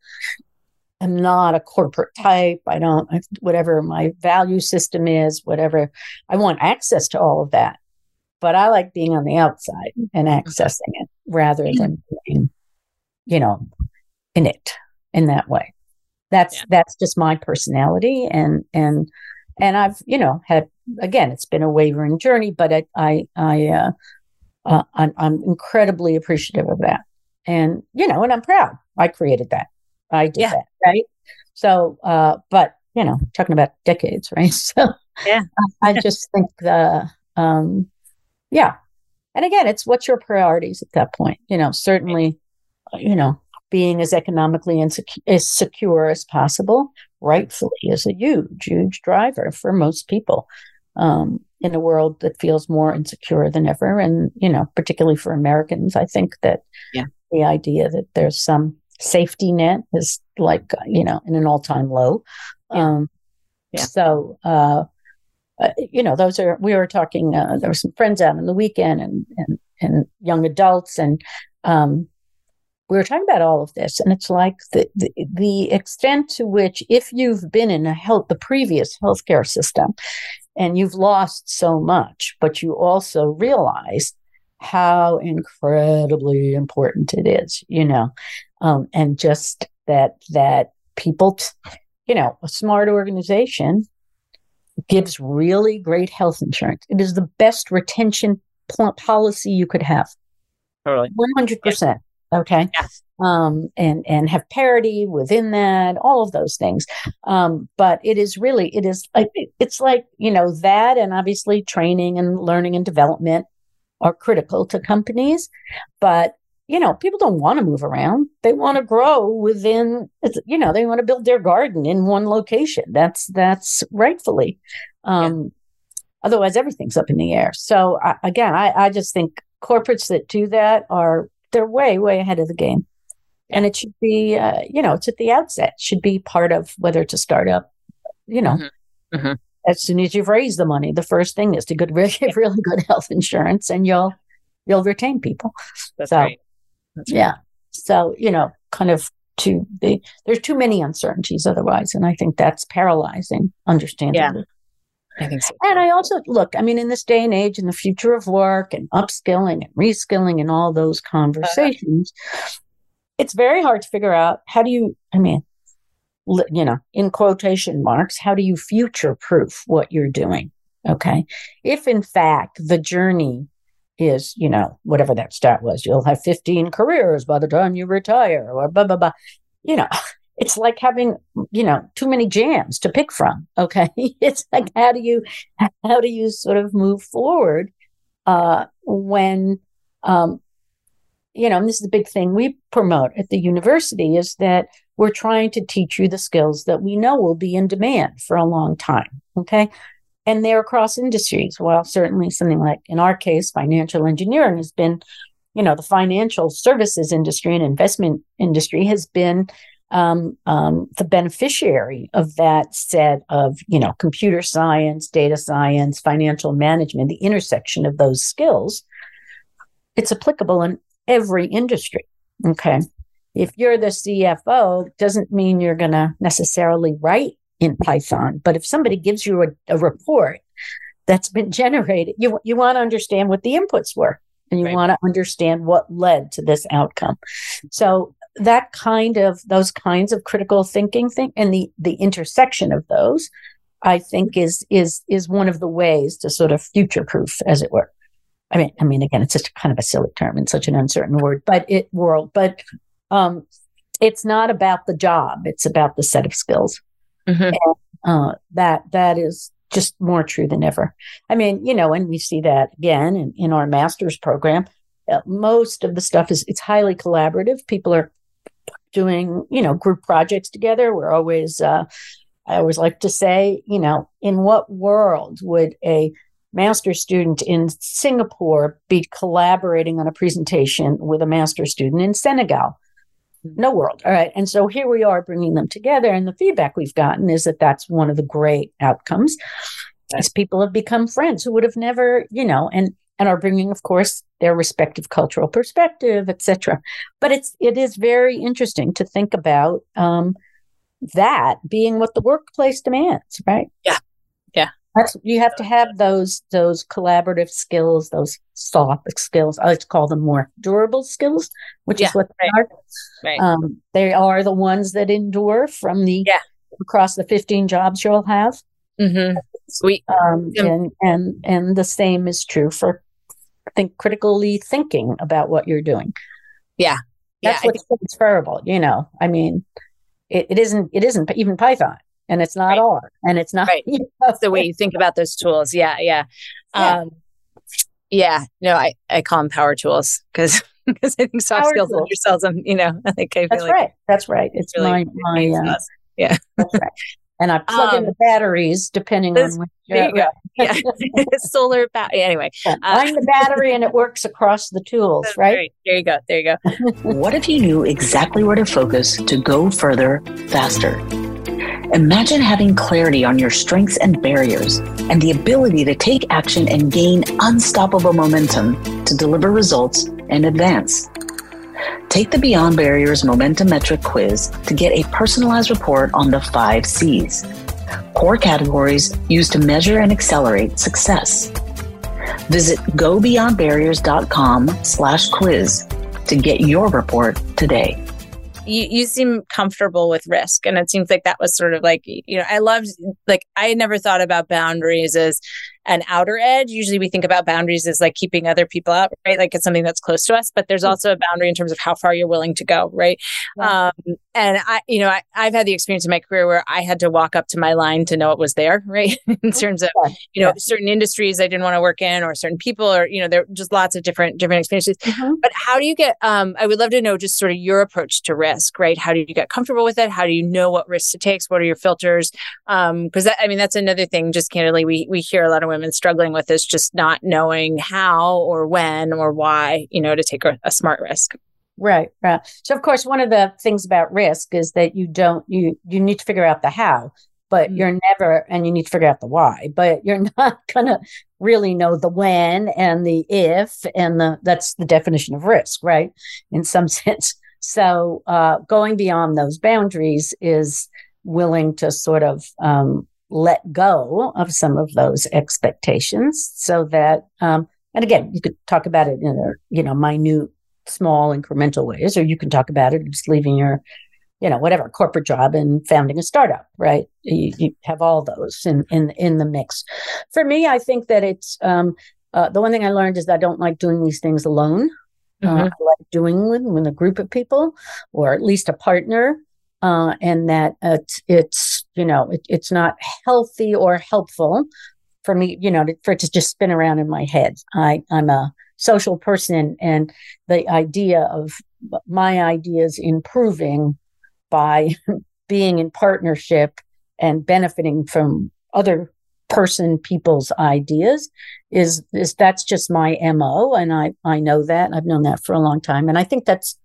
[SPEAKER 4] am not a corporate type. I don't, whatever my value system is, whatever, I want access to all of that but I like being on the outside and mm-hmm. accessing it rather than being, you know, in it in that way. That's yeah. that's just my personality, and and and I've you know had again it's been a wavering journey, but I I, I uh, uh, I'm, I'm incredibly appreciative of that, and you know, and I'm proud I created that. I did yeah. that, right? So, uh, but you know, talking about decades, right? So,
[SPEAKER 3] yeah,
[SPEAKER 4] I, I just think the um, yeah. And again, it's what's your priorities at that point. You know, certainly, you know, being as economically insecure, as secure as possible, rightfully, is a huge, huge driver for most people um, in a world that feels more insecure than ever. And, you know, particularly for Americans, I think that
[SPEAKER 3] yeah.
[SPEAKER 4] the idea that there's some safety net is like, you know, in an all time low. Yeah. Um, yeah. So, uh, uh, you know, those are, we were talking, uh, there were some friends out on the weekend and, and, and young adults. And, um, we were talking about all of this and it's like the, the, the extent to which if you've been in a health, the previous healthcare system and you've lost so much, but you also realize how incredibly important it is, you know, um, and just that, that people, t- you know, a smart organization gives really great health insurance. It is the best retention policy you could have.
[SPEAKER 3] Totally.
[SPEAKER 4] 100%. Yeah. Okay.
[SPEAKER 3] Yeah.
[SPEAKER 4] Um, and, and have parity within that, all of those things. Um, but it is really, it is like, it's like, you know, that and obviously training and learning and development are critical to companies. But you know, people don't want to move around. They want to grow within, you know, they want to build their garden in one location. That's, that's rightfully. Um, yeah. Otherwise, everything's up in the air. So I, again, I, I just think corporates that do that are, they're way, way ahead of the game. And it should be, uh, you know, it's at the outset, should be part of whether it's a startup, you know. Mm-hmm. Mm-hmm. As soon as you've raised the money, the first thing is to get really, really good health insurance, and you'll you'll retain people.
[SPEAKER 3] That's so, right.
[SPEAKER 4] That's yeah. Right. So, you know, kind of to the There's too many uncertainties otherwise. And I think that's paralyzing, understandably.
[SPEAKER 3] Yeah. I think so.
[SPEAKER 4] And I also look, I mean, in this day and age, in the future of work and upskilling and reskilling and all those conversations, uh-huh. it's very hard to figure out how do you, I mean, you know, in quotation marks, how do you future proof what you're doing? Okay. If in fact the journey is, you know, whatever that stat was, you'll have 15 careers by the time you retire or blah, blah, blah. You know, it's like having, you know, too many jams to pick from. Okay. It's like, how do you, how do you sort of move forward, uh, when, um, you know, and this is the big thing we promote at the university is that we're trying to teach you the skills that we know will be in demand for a long time. Okay and they're across industries. Well, certainly something like in our case, financial engineering has been, you know, the financial services industry and investment industry has been um, um, the beneficiary of that set of, you know, computer science, data science, financial management, the intersection of those skills. It's applicable in every industry. Okay. If you're the CFO, doesn't mean you're going to necessarily write in Python. But if somebody gives you a, a report that's been generated, you, you want to understand what the inputs were and you right. want to understand what led to this outcome. So that kind of those kinds of critical thinking thing and the the intersection of those i think is is is one of the ways to sort of future proof as it were. I mean i mean again it's just kind of a silly term and such an uncertain word but it world but um it's not about the job it's about the set of skills. Mm-hmm. and, uh, that that is just more true than ever. I mean you know and we see that again in, in our master's program. Uh, most of the stuff is it's highly collaborative. People are doing, you know, group projects together. We're always, uh, I always like to say, you know, in what world would a master student in Singapore be collaborating on a presentation with a master student in Senegal? No world. All right. And so here we are bringing them together. And the feedback we've gotten is that that's one of the great outcomes. As people have become friends who would have never, you know, and and are bringing, of course, their respective cultural perspective, etc. But it's it is very interesting to think about um, that being what the workplace demands, right?
[SPEAKER 3] Yeah, yeah.
[SPEAKER 4] That's you have to have those those collaborative skills, those soft skills. I like to call them more durable skills, which yeah, is what they right. are. Right. Um, they are the ones that endure from the
[SPEAKER 3] yeah.
[SPEAKER 4] across the fifteen jobs you'll have.
[SPEAKER 3] Mm-hmm. Sweet.
[SPEAKER 4] Um, and and and the same is true for think critically thinking about what you're doing.
[SPEAKER 3] Yeah.
[SPEAKER 4] That's yeah, what's think- transferable, you know. I mean, it, it isn't it isn't even Python and it's not right. R and it's not
[SPEAKER 3] right. You know? The way you think about those tools. Yeah, yeah. Yeah. Um, yeah. No, I, I call them power tools because because I think soft power skills tools. yourselves them, you know, I think I
[SPEAKER 4] That's
[SPEAKER 3] like
[SPEAKER 4] right. That's right. It's really my my uh,
[SPEAKER 3] yeah. That's right
[SPEAKER 4] and I plug um, in the batteries depending on
[SPEAKER 3] which. There you go. Yeah, solar battery. Anyway,
[SPEAKER 4] uh, I'm the battery, and it works across the tools, right?
[SPEAKER 3] right? There you go. There you go.
[SPEAKER 1] what if you knew exactly where to focus to go further, faster? Imagine having clarity on your strengths and barriers, and the ability to take action and gain unstoppable momentum to deliver results and advance. Take the Beyond Barriers Momentum Metric quiz to get a personalized report on the five C's, core categories used to measure and accelerate success. Visit gobeyondbarriers.com slash quiz to get your report today.
[SPEAKER 3] You, you seem comfortable with risk. And it seems like that was sort of like, you know, I loved, like, I never thought about boundaries as an outer edge. Usually we think about boundaries as like keeping other people out, right? Like it's something that's close to us, but there's mm. also a boundary in terms of how far you're willing to go, right? Um, and I, you know, I, I've had the experience in my career where I had to walk up to my line to know it was there, right? in terms of, you know, yeah. certain industries I didn't want to work in or certain people or, you know, there are just lots of different, different experiences. Mm-hmm. But how do you get, um, I would love to know just sort of your approach to risk, right? How do you get comfortable with it? How do you know what risks it takes? What are your filters? Um, cause that, I mean, that's another thing, just candidly, we, we hear a lot of women struggling with is just not knowing how or when or why, you know, to take a, a smart risk.
[SPEAKER 4] Right, right. So of course, one of the things about risk is that you don't you you need to figure out the how, but mm-hmm. you're never and you need to figure out the why, but you're not gonna really know the when and the if and the that's the definition of risk, right? In some sense. So uh, going beyond those boundaries is willing to sort of um, let go of some of those expectations so that um, and again you could talk about it in a you know minute small incremental ways or you can talk about it just leaving your you know whatever corporate job and founding a startup right? You, you have all those in in in the mix. For me i think that it's um, uh, the one thing i learned is i don't like doing these things alone. Uh, mm-hmm. uh, I like doing them with a group of people or at least a partner uh, and that it's, it's you know it, it's not healthy or helpful for me you know to, for it to just spin around in my head. I i'm a social person and the idea of my ideas improving by being in partnership and benefiting from other person people's ideas is is that's just my mo and i i know that i've known that for a long time. And i think that's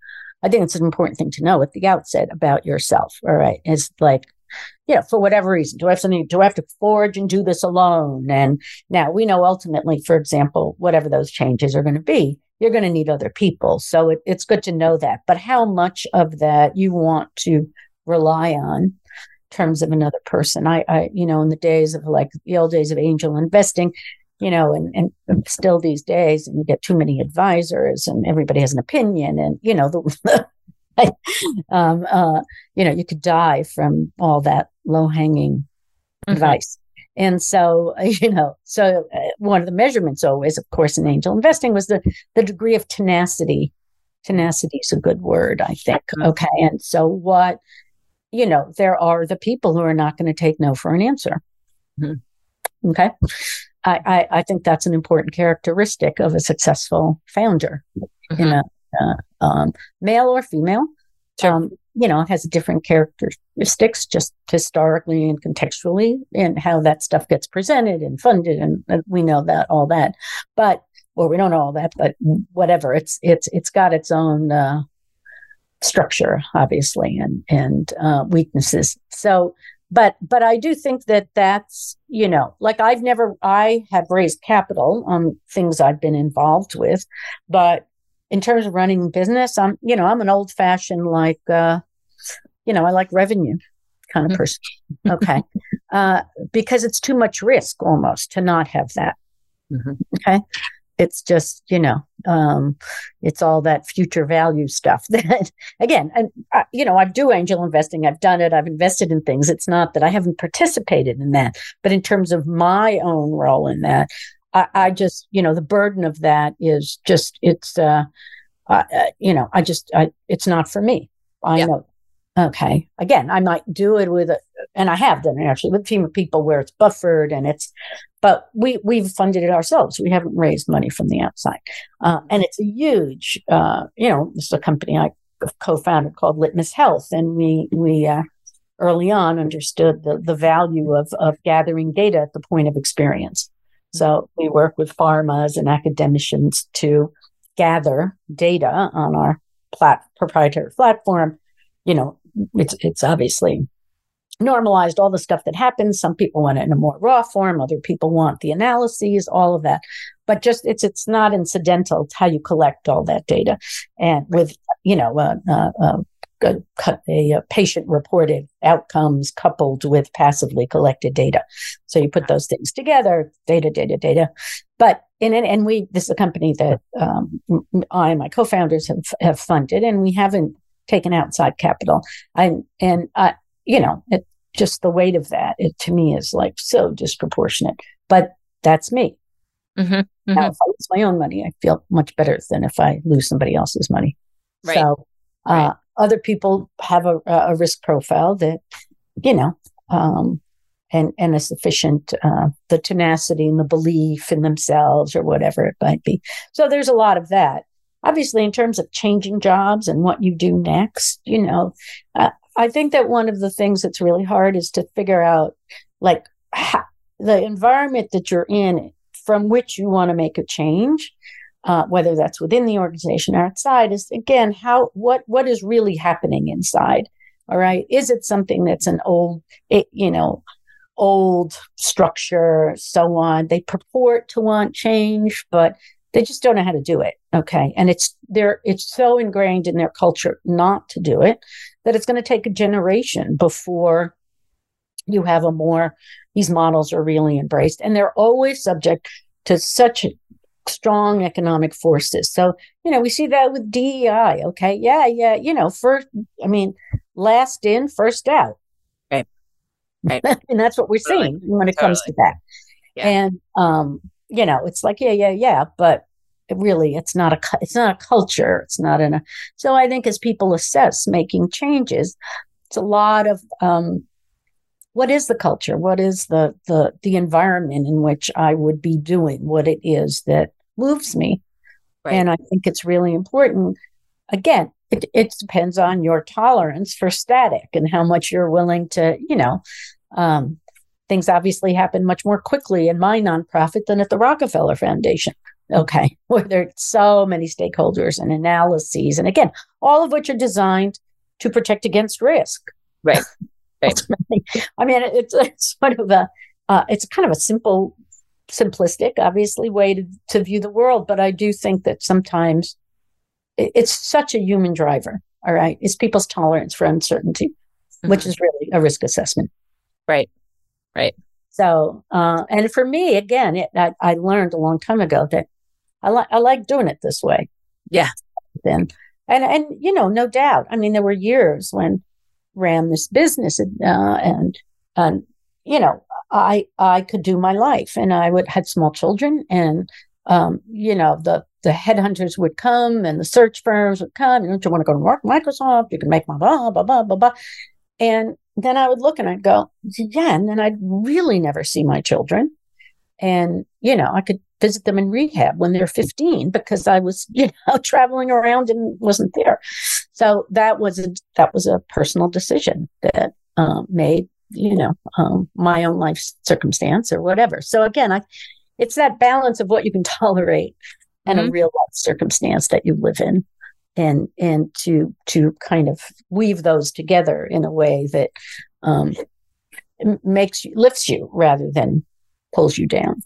[SPEAKER 4] I think it's an important thing to know at the outset about yourself. All right. It's like, yeah, for whatever reason, do I have something, do I have to forge and do this alone? And now we know ultimately, for example, whatever those changes are going to be, you're going to need other people. So it, it's good to know that. But how much of that you want to rely on in terms of another person? I, I, you know, in the days of like the old days of angel investing, you know, and, and still these days, and you get too many advisors, and everybody has an opinion, and you know, the um, uh, you know, you could die from all that low hanging mm-hmm. advice. And so, you know, so uh, one of the measurements always, of course, in angel investing was the, the degree of tenacity. Tenacity is a good word, I think. Mm-hmm. Okay. And so what, you know, there are the people who are not going to take no for an answer. Mm-hmm. Okay. I, I, I, think that's an important characteristic of a successful founder mm-hmm. in a, uh, um, male or female. Sure. Um, you know, has different characteristics just historically and contextually and how that stuff gets presented and funded. And, and we know that all that, but, well, we don't know all that, but whatever it's, it's, it's got its own, uh, structure, obviously, and, and, uh, weaknesses. So, but, but I do think that that's, you know, like I've never, I have raised capital on things I've been involved with, but in terms of running business, I'm, you know, I'm an old fashioned, like, uh, you know, I like revenue kind of mm-hmm. person. Okay. uh, because it's too much risk almost to not have that. Mm-hmm. Okay. It's just, you know, um, it's all that future value stuff that, again, and, uh, you know, I do angel investing. I've done it. I've invested in things. It's not that I haven't participated in that, but in terms of my own role in that, I, I just, you know, the burden of that is just, it's, uh, uh, you know, I just, I, it's not for me. I yeah. know. Okay. Again, I might do it with, a, and I have done it actually with a team of people where it's buffered and it's, but we we've funded it ourselves. We haven't raised money from the outside, uh, and it's a huge, uh, you know, this is a company I co-founded called Litmus Health, and we we uh, early on understood the the value of of gathering data at the point of experience. So we work with pharmas and academicians to gather data on our plat- proprietary platform. You know, it's it's obviously normalized all the stuff that happens. Some people want it in a more raw form. Other people want the analyses, all of that. But just it's it's not incidental. It's how you collect all that data, and with you know uh, uh, uh, a, a patient reported outcomes coupled with passively collected data. So you put those things together, data, data, data. But in it, and we, this is a company that um, I and my co-founders have, have funded, and we haven't taken outside capital. I, and, uh, you know, it, just the weight of that, it to me is like so disproportionate, but that's me. Mm-hmm, mm-hmm. Now, if I lose my own money, I feel much better than if I lose somebody else's money. Right. So, uh, right. other people have a, a risk profile that, you know, um, and and a sufficient uh, the tenacity and the belief in themselves or whatever it might be. So there's a lot of that. Obviously, in terms of changing jobs and what you do next, you know, uh, I think that one of the things that's really hard is to figure out like the environment that you're in from which you want to make a change. Uh, whether that's within the organization or outside is again how what what is really happening inside all right is it something that's an old it, you know old structure, so on. They purport to want change, but they just don't know how to do it. Okay. And it's there, it's so ingrained in their culture not to do it that it's going to take a generation before you have a more, these models are really embraced. And they're always subject to such strong economic forces. So, you know, we see that with DEI. Okay. Yeah. Yeah. You know, first, I mean, last in, first out. Right. right and that's what we're seeing when it totally. comes to that. Yeah. And um, you know, it's like, yeah, yeah, yeah, but really it's not a it's not a culture. It's not in a so I think as people assess making changes, it's a lot of um what is the culture? What is the the the environment in which I would be doing what it is that moves me? Right. And I think it's really important. Again, it, it depends on your tolerance for static and how much you're willing to, you know, um, things obviously happen much more quickly in my nonprofit than at the Rockefeller Foundation. Okay, where there are so many stakeholders and analyses, and again, all of which are designed to protect against risk.
[SPEAKER 3] Right. Right.
[SPEAKER 4] I mean, it's, it's sort of a, uh, it's kind of a simple, simplistic, obviously, way to, to view the world. But I do think that sometimes it's such a human driver. All right, it's people's tolerance for uncertainty, mm-hmm. which is really a risk assessment.
[SPEAKER 3] Right. Right.
[SPEAKER 4] So, uh, and for me, again, it, I, I, learned a long time ago that I like I like doing it this way.
[SPEAKER 3] Yeah.
[SPEAKER 4] Then, and and you know, no doubt. I mean, there were years when ran this business, uh, and and you know, I I could do my life, and I would had small children, and um, you know, the the headhunters would come, and the search firms would come. You, know, you want to go to work Microsoft? You can make my blah blah blah blah blah. And then I would look and I'd go, yeah, and then I'd really never see my children. And, you know, I could visit them in rehab when they're 15 because I was, you know, traveling around and wasn't there. So that was a, that was a personal decision that um, made, you know, um, my own life circumstance or whatever. So again, I, it's that balance of what you can tolerate and mm-hmm. a real life circumstance that you live in and and to to kind of weave those together in a way that um, makes you lifts you rather than pulls you down.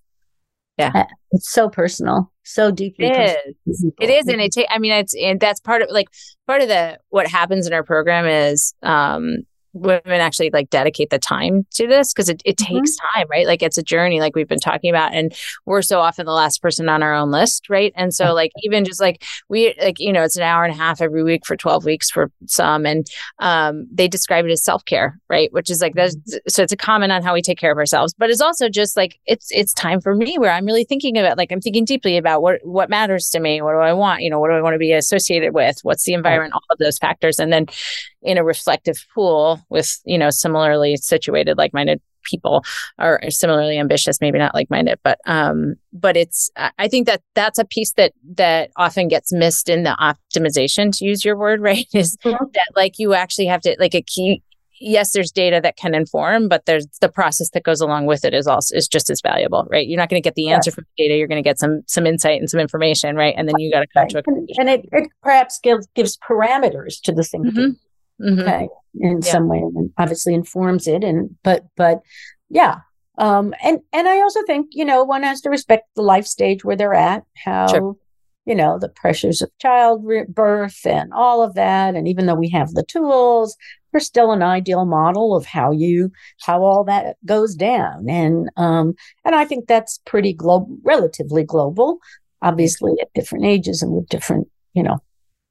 [SPEAKER 3] Yeah, uh,
[SPEAKER 4] it's so personal, so deeply.
[SPEAKER 3] It is. It is, and it. Ta- I mean, it's and that's part of like part of the what happens in our program is um women actually like dedicate the time to this because it, it mm-hmm. takes time, right? Like it's a journey, like we've been talking about, and we're so often the last person on our own list, right? And so, like, even just like we, like, you know, it's an hour and a half every week for 12 weeks for some, and um, they describe it as self care, right? Which is like, that's mm-hmm. so it's a comment on how we take care of ourselves, but it's also just like, it's, it's time for me where I'm really thinking about, like, I'm thinking deeply about what, what matters to me, what do I want, you know, what do I want to be associated with, what's the environment, all of those factors. And then in a reflective pool with you know similarly situated like-minded people are similarly ambitious maybe not like-minded but um but it's i think that that's a piece that that often gets missed in the optimization to use your word right is mm-hmm. that like you actually have to like a key yes there's data that can inform but there's the process that goes along with it is also is just as valuable right you're not going to get the answer from the data you're going to get some some insight and some information right and then you got to come right. to a
[SPEAKER 4] conclusion. and, it, it perhaps gives gives parameters to the thinking mm-hmm mm-hmm. okay in yeah. some way and obviously informs it and but but yeah um and and i also think you know one has to respect the life stage where they're at how sure. you know the pressures of childbirth and all of that and even though we have the tools there's still an ideal model of how you how all that goes down and um and i think that's pretty global relatively global obviously at different ages and with different you know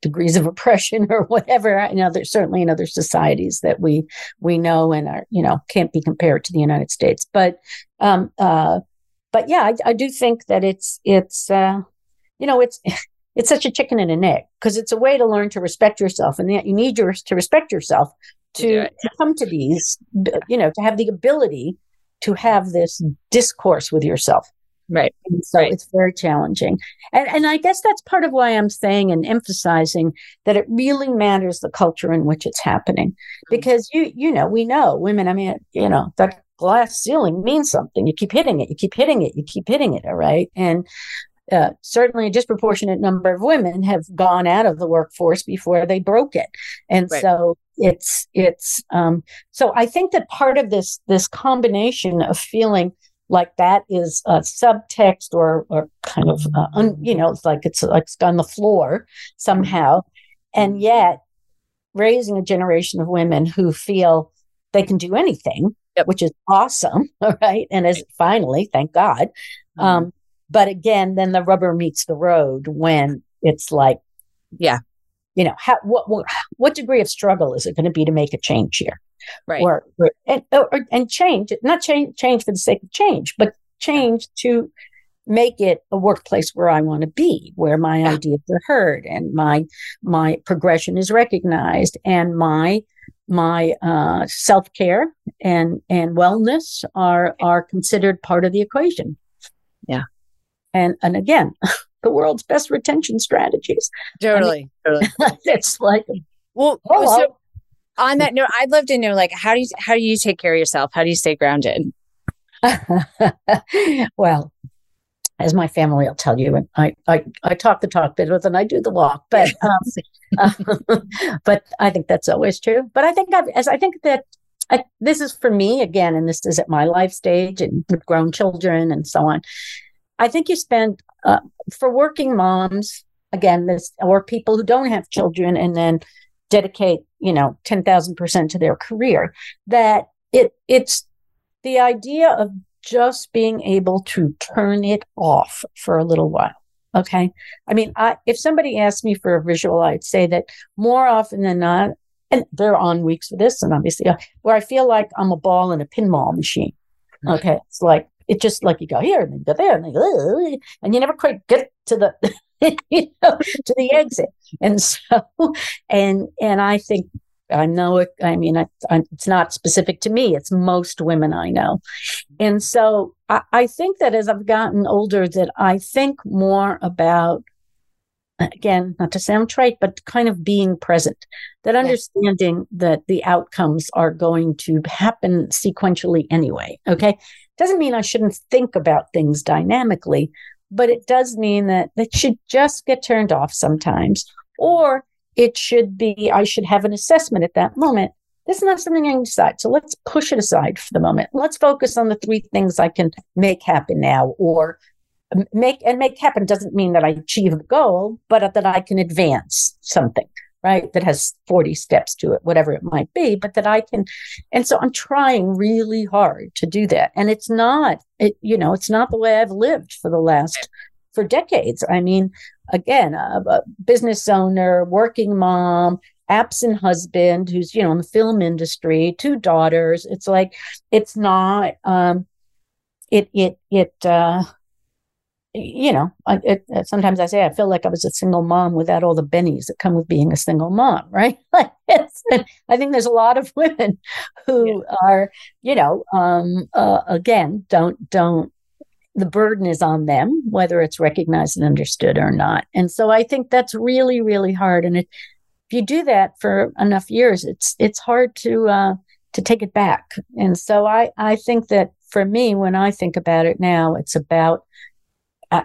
[SPEAKER 4] degrees of oppression or whatever you know there's certainly in other societies that we we know and are you know can't be compared to the united states. But um uh but yeah i, I do think that it's it's uh you know it's it's such a chicken and an egg because it's a way to learn to respect yourself and you need your, to respect yourself to, to come to these you know to have the ability to have this discourse with yourself
[SPEAKER 3] Right.
[SPEAKER 4] And so
[SPEAKER 3] right.
[SPEAKER 4] it's very challenging. And and I guess that's part of why I'm saying and emphasizing that it really matters the culture in which it's happening. Mm-hmm. Because you you know, we know women, I mean, you know, that glass ceiling means something. You keep hitting it, you keep hitting it, you keep hitting it, all right? And uh, certainly a disproportionate number of women have gone out of the workforce before they broke it and right. so it's it's um so i think that part of this this combination of feeling like that is a subtext or or kind of uh, un, you know it's like it's like it's on the floor somehow and yet raising a generation of women who feel they can do anything yep. which is awesome all right and as finally thank god mm-hmm. um, but again then the rubber meets the road when it's like
[SPEAKER 3] yeah
[SPEAKER 4] you know how what what, what degree of struggle is it going to be to make a change here
[SPEAKER 3] right
[SPEAKER 4] or, or and or, and change not change change for the sake of change but change to make it a workplace where I want to be, where my ideas are heard and my my progression is recognized and my my uh, self care and and wellness are are considered part of the equation.
[SPEAKER 3] Yeah,
[SPEAKER 4] and and again, the world's best retention strategies.
[SPEAKER 3] Totally,
[SPEAKER 4] I mean, totally. it's like
[SPEAKER 3] well, so on that note, I'd love to know like how do you how do you take care of yourself? How do you stay grounded?
[SPEAKER 4] well, as my family will tell you, and I, I, I talk the talk bit with and I do the walk, but um, but I think that's always true. But I think I've, as I think that I, this is for me again, and this is at my life stage and with grown children and so on. I think you spend uh, for working moms again, this or people who don't have children and then dedicate, you know, 10,000% to their career, that it, it's the idea of just being able to turn it off for a little while. Okay. I mean, I, if somebody asked me for a visual, I'd say that more often than not, and there are on weeks for this, and obviously, uh, where I feel like I'm a ball in a pinball machine. Mm-hmm. Okay. It's like, it's just like you go here and then go there and then go, and you never quite get to the, you know, to the exit. And so, and, and I think I know it. I mean, I, I, it's not specific to me. It's most women I know. And so I, I think that as I've gotten older, that I think more about, again, not to sound trite, but kind of being present, that understanding that the outcomes are going to happen sequentially anyway. Okay. Doesn't mean I shouldn't think about things dynamically, but it does mean that that should just get turned off sometimes. Or it should be, I should have an assessment at that moment. This is not something I can decide. So let's push it aside for the moment. Let's focus on the three things I can make happen now or make and make happen doesn't mean that I achieve a goal, but that I can advance something, right? That has 40 steps to it, whatever it might be, but that I can. And so I'm trying really hard to do that. And it's not, it, you know, it's not the way I've lived for the last, for decades. I mean, again, a, a business owner, working mom, absent husband who's you know in the film industry two daughters it's like it's not um it it it uh you know it, it, sometimes i say i feel like i was a single mom without all the bennies that come with being a single mom right like i think there's a lot of women who yeah. are you know um uh, again don't don't the burden is on them, whether it's recognized and understood or not. And so I think that's really, really hard. And it, if you do that for enough years, it's it's hard to uh, to take it back. And so I I think that for me, when I think about it now, it's about uh,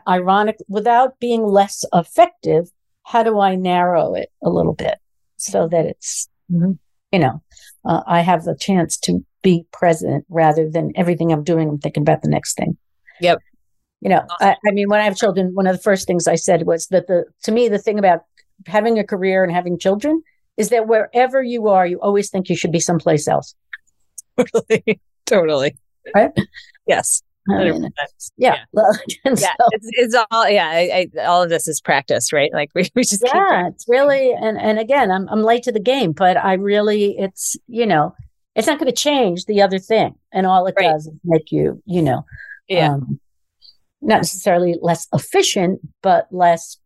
[SPEAKER 4] ironic without being less effective. How do I narrow it a little bit so that it's mm-hmm. you know uh, I have the chance to be present rather than everything I'm doing. I'm thinking about the next thing.
[SPEAKER 3] Yep.
[SPEAKER 4] You know, I, I, mean, when I have children, one of the first things I said was that the to me the thing about having a career and having children is that wherever you are, you always think you should be someplace else.
[SPEAKER 3] Totally, totally.
[SPEAKER 4] Right?
[SPEAKER 3] Yes.
[SPEAKER 4] I mean, yeah, yeah,
[SPEAKER 3] yeah so, it's, it's, all yeah. I, I, all of this is practice, right? Like we, we just
[SPEAKER 4] yeah. It's really and and again, I'm I'm late to the game, but I really it's you know it's not going to change the other thing, and all it right. does is make you you know
[SPEAKER 3] yeah. Um,
[SPEAKER 4] not necessarily less efficient, but less,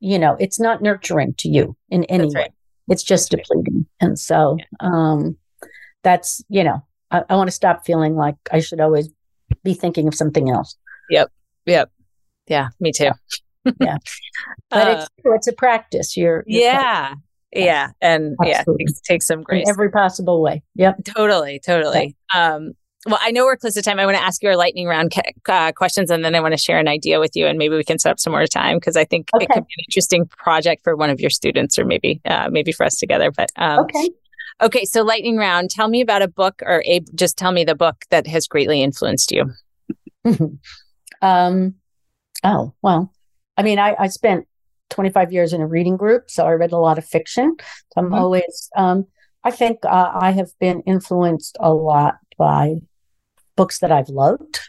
[SPEAKER 4] you know, it's not nurturing to you in any way. It's just that's depleting. Right. And so yeah. um, that's, you know, I, I want to stop feeling like I should always be thinking of something else.
[SPEAKER 3] Yep. Yep. Yeah, me too.
[SPEAKER 4] yeah. But uh, it's it's a practice. You're,
[SPEAKER 3] you're yeah. Yeah. And Absolutely. yeah, takes, takes some grace.
[SPEAKER 4] In every possible way. Yep.
[SPEAKER 3] Totally. Totally. Yeah. Um, well, I know we're close to time. I want to ask you our lightning round uh, questions, and then I want to share an idea with you, and maybe we can set up some more time because I think okay. it could be an interesting project for one of your students, or maybe uh, maybe for us together. But um,
[SPEAKER 4] okay,
[SPEAKER 3] okay. So lightning round. Tell me about a book, or a just tell me the book that has greatly influenced you.
[SPEAKER 4] um, oh well, I mean, I, I spent 25 years in a reading group, so I read a lot of fiction. So I'm mm-hmm. always, um, I think uh, I have been influenced a lot by books that I've loved.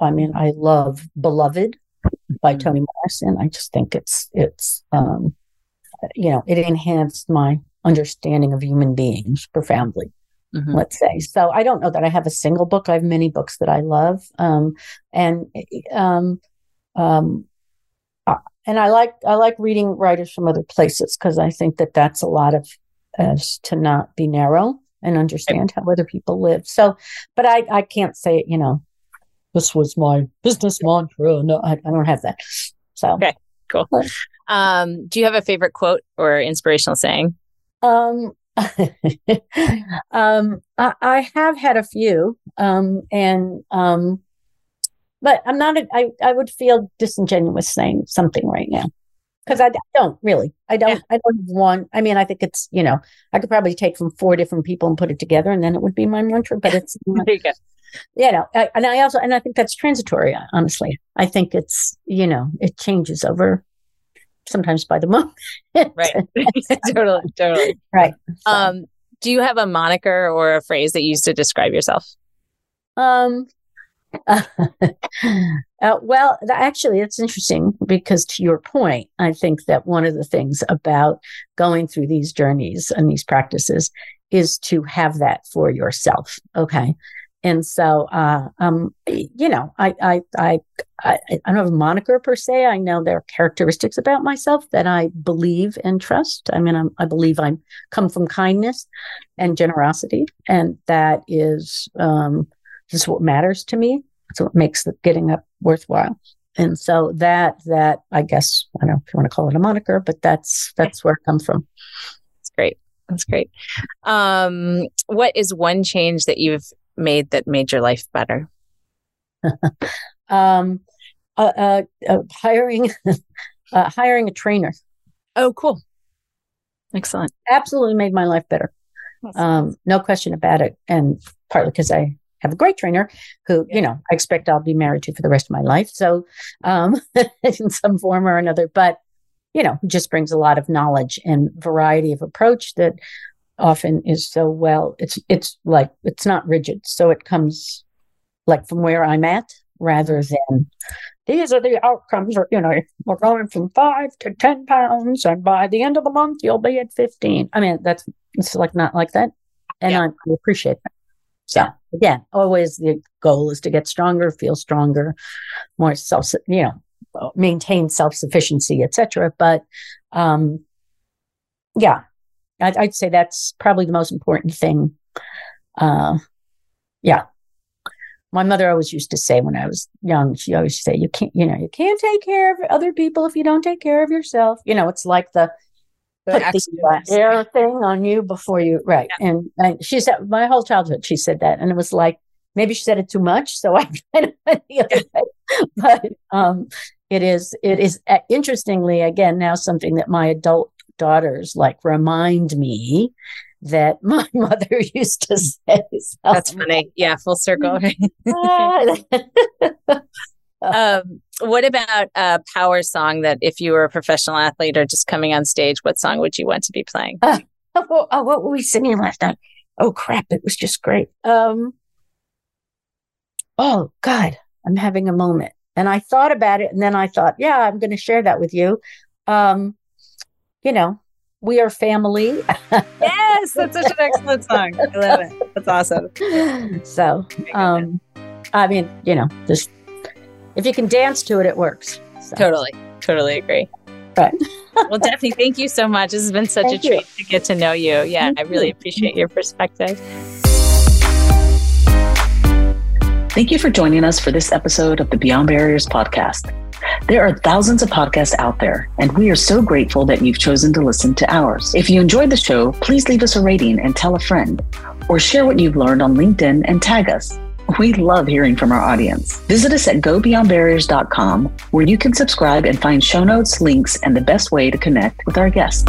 [SPEAKER 4] I mean, I love Beloved by mm-hmm. Toni Morrison. I just think it's it's um, you know it enhanced my understanding of human beings profoundly. Mm-hmm. Let's say so. I don't know that I have a single book. I have many books that I love, um, and um, um, uh, and I like I like reading writers from other places because I think that that's a lot of as to not be narrow and understand how other people live. So, but I, I can't say, you know, this was my business mantra. No, I, I don't have that. So,
[SPEAKER 3] okay, cool. Um, do you have a favorite quote or inspirational saying?
[SPEAKER 4] Um, um, I, I, have had a few, um, and um, but I'm not. A, I I would feel disingenuous saying something right now because I don't really. I don't. Yeah. I don't want. I mean, I think it's you know I could probably take from four different people and put it together, and then it would be my mantra. But it's not, you, you know, I, and I also and I think that's transitory. Honestly, I think it's you know it changes over sometimes by the moment.
[SPEAKER 3] right. totally. Totally.
[SPEAKER 4] Right.
[SPEAKER 3] So. Um. Do you have a moniker or a phrase that you use to describe yourself?
[SPEAKER 4] Um. uh, well, actually, it's interesting because to your point, I think that one of the things about going through these journeys and these practices is to have that for yourself. Okay. And so, uh, um, you know, I, I, I, I, I don't have a moniker per se. I know there are characteristics about myself that I believe and trust. I mean, I'm, i believe I'm come from kindness and generosity, and that is um, just what matters to me. It's what makes the getting up worthwhile. And so that that I guess I don't know if you want to call it a moniker, but that's that's where it comes from.
[SPEAKER 3] That's great. That's great. Um, what is one change that you've made that made your life better?
[SPEAKER 4] um, uh, uh, uh, hiring, uh, hiring a trainer.
[SPEAKER 3] Oh, cool! Excellent.
[SPEAKER 4] Absolutely made my life better. Um, no question about it, and partly because I have a great trainer who, yeah. you know, I expect I'll be married to for the rest of my life. So, um, in some form or another, but you know, just brings a lot of knowledge and variety of approach that often is so well it's it's like it's not rigid. So it comes like from where i'm at rather than these are the outcomes or you know we're going from five to ten pounds and by the end of the month you'll be at 15 i mean that's it's like not like that. And yeah. I, I, appreciate that. So yeah. again always the goal is to get stronger feel stronger more self you know maintain self-sufficiency etc but um yeah I'd, I'd say that's probably the most important thing. Uh, yeah. My mother always used to say when I was young, she always say, you can't, you know, you can't take care of other people if you don't take care of yourself. You know, it's like the, put the uh, air thing on you before you, right. Yeah. And, and she said, my whole childhood, she said that. And it was like, maybe she said it too much. So I kind of went the other way. But um, it is, it is uh, interestingly, again, now something that my adult daughters like remind me that my mother used to say.
[SPEAKER 3] That's funny. Yeah, full circle. um, what about a power song that if you were a professional athlete or just coming on stage, what song would you want to be playing? Uh,
[SPEAKER 4] oh, oh, what were we singing last night? Oh crap, it was just great. Um, oh God, I'm having a moment. And I thought about it and then I thought, yeah, I'm going to share that with you. Um, you know, we are family.
[SPEAKER 3] yes, that's such an excellent song. I love it. That's awesome.
[SPEAKER 4] So, um, I mean, you know, just if you can dance to it, it works.
[SPEAKER 3] So. Totally, totally agree.
[SPEAKER 4] Right.
[SPEAKER 3] well, Daphne, thank you so much. This has been such thank a treat you. to get to know you. Yeah, thank I really you. appreciate your perspective.
[SPEAKER 1] Thank you for joining us for this episode of the Beyond Barriers podcast. There are thousands of podcasts out there, and we are so grateful that you've chosen to listen to ours. If you enjoyed the show, please leave us a rating and tell a friend, or share what you've learned on LinkedIn and tag us. We love hearing from our audience. Visit us at gobeyondbarriers.com, where you can subscribe and find show notes, links, and the best way to connect with our guests.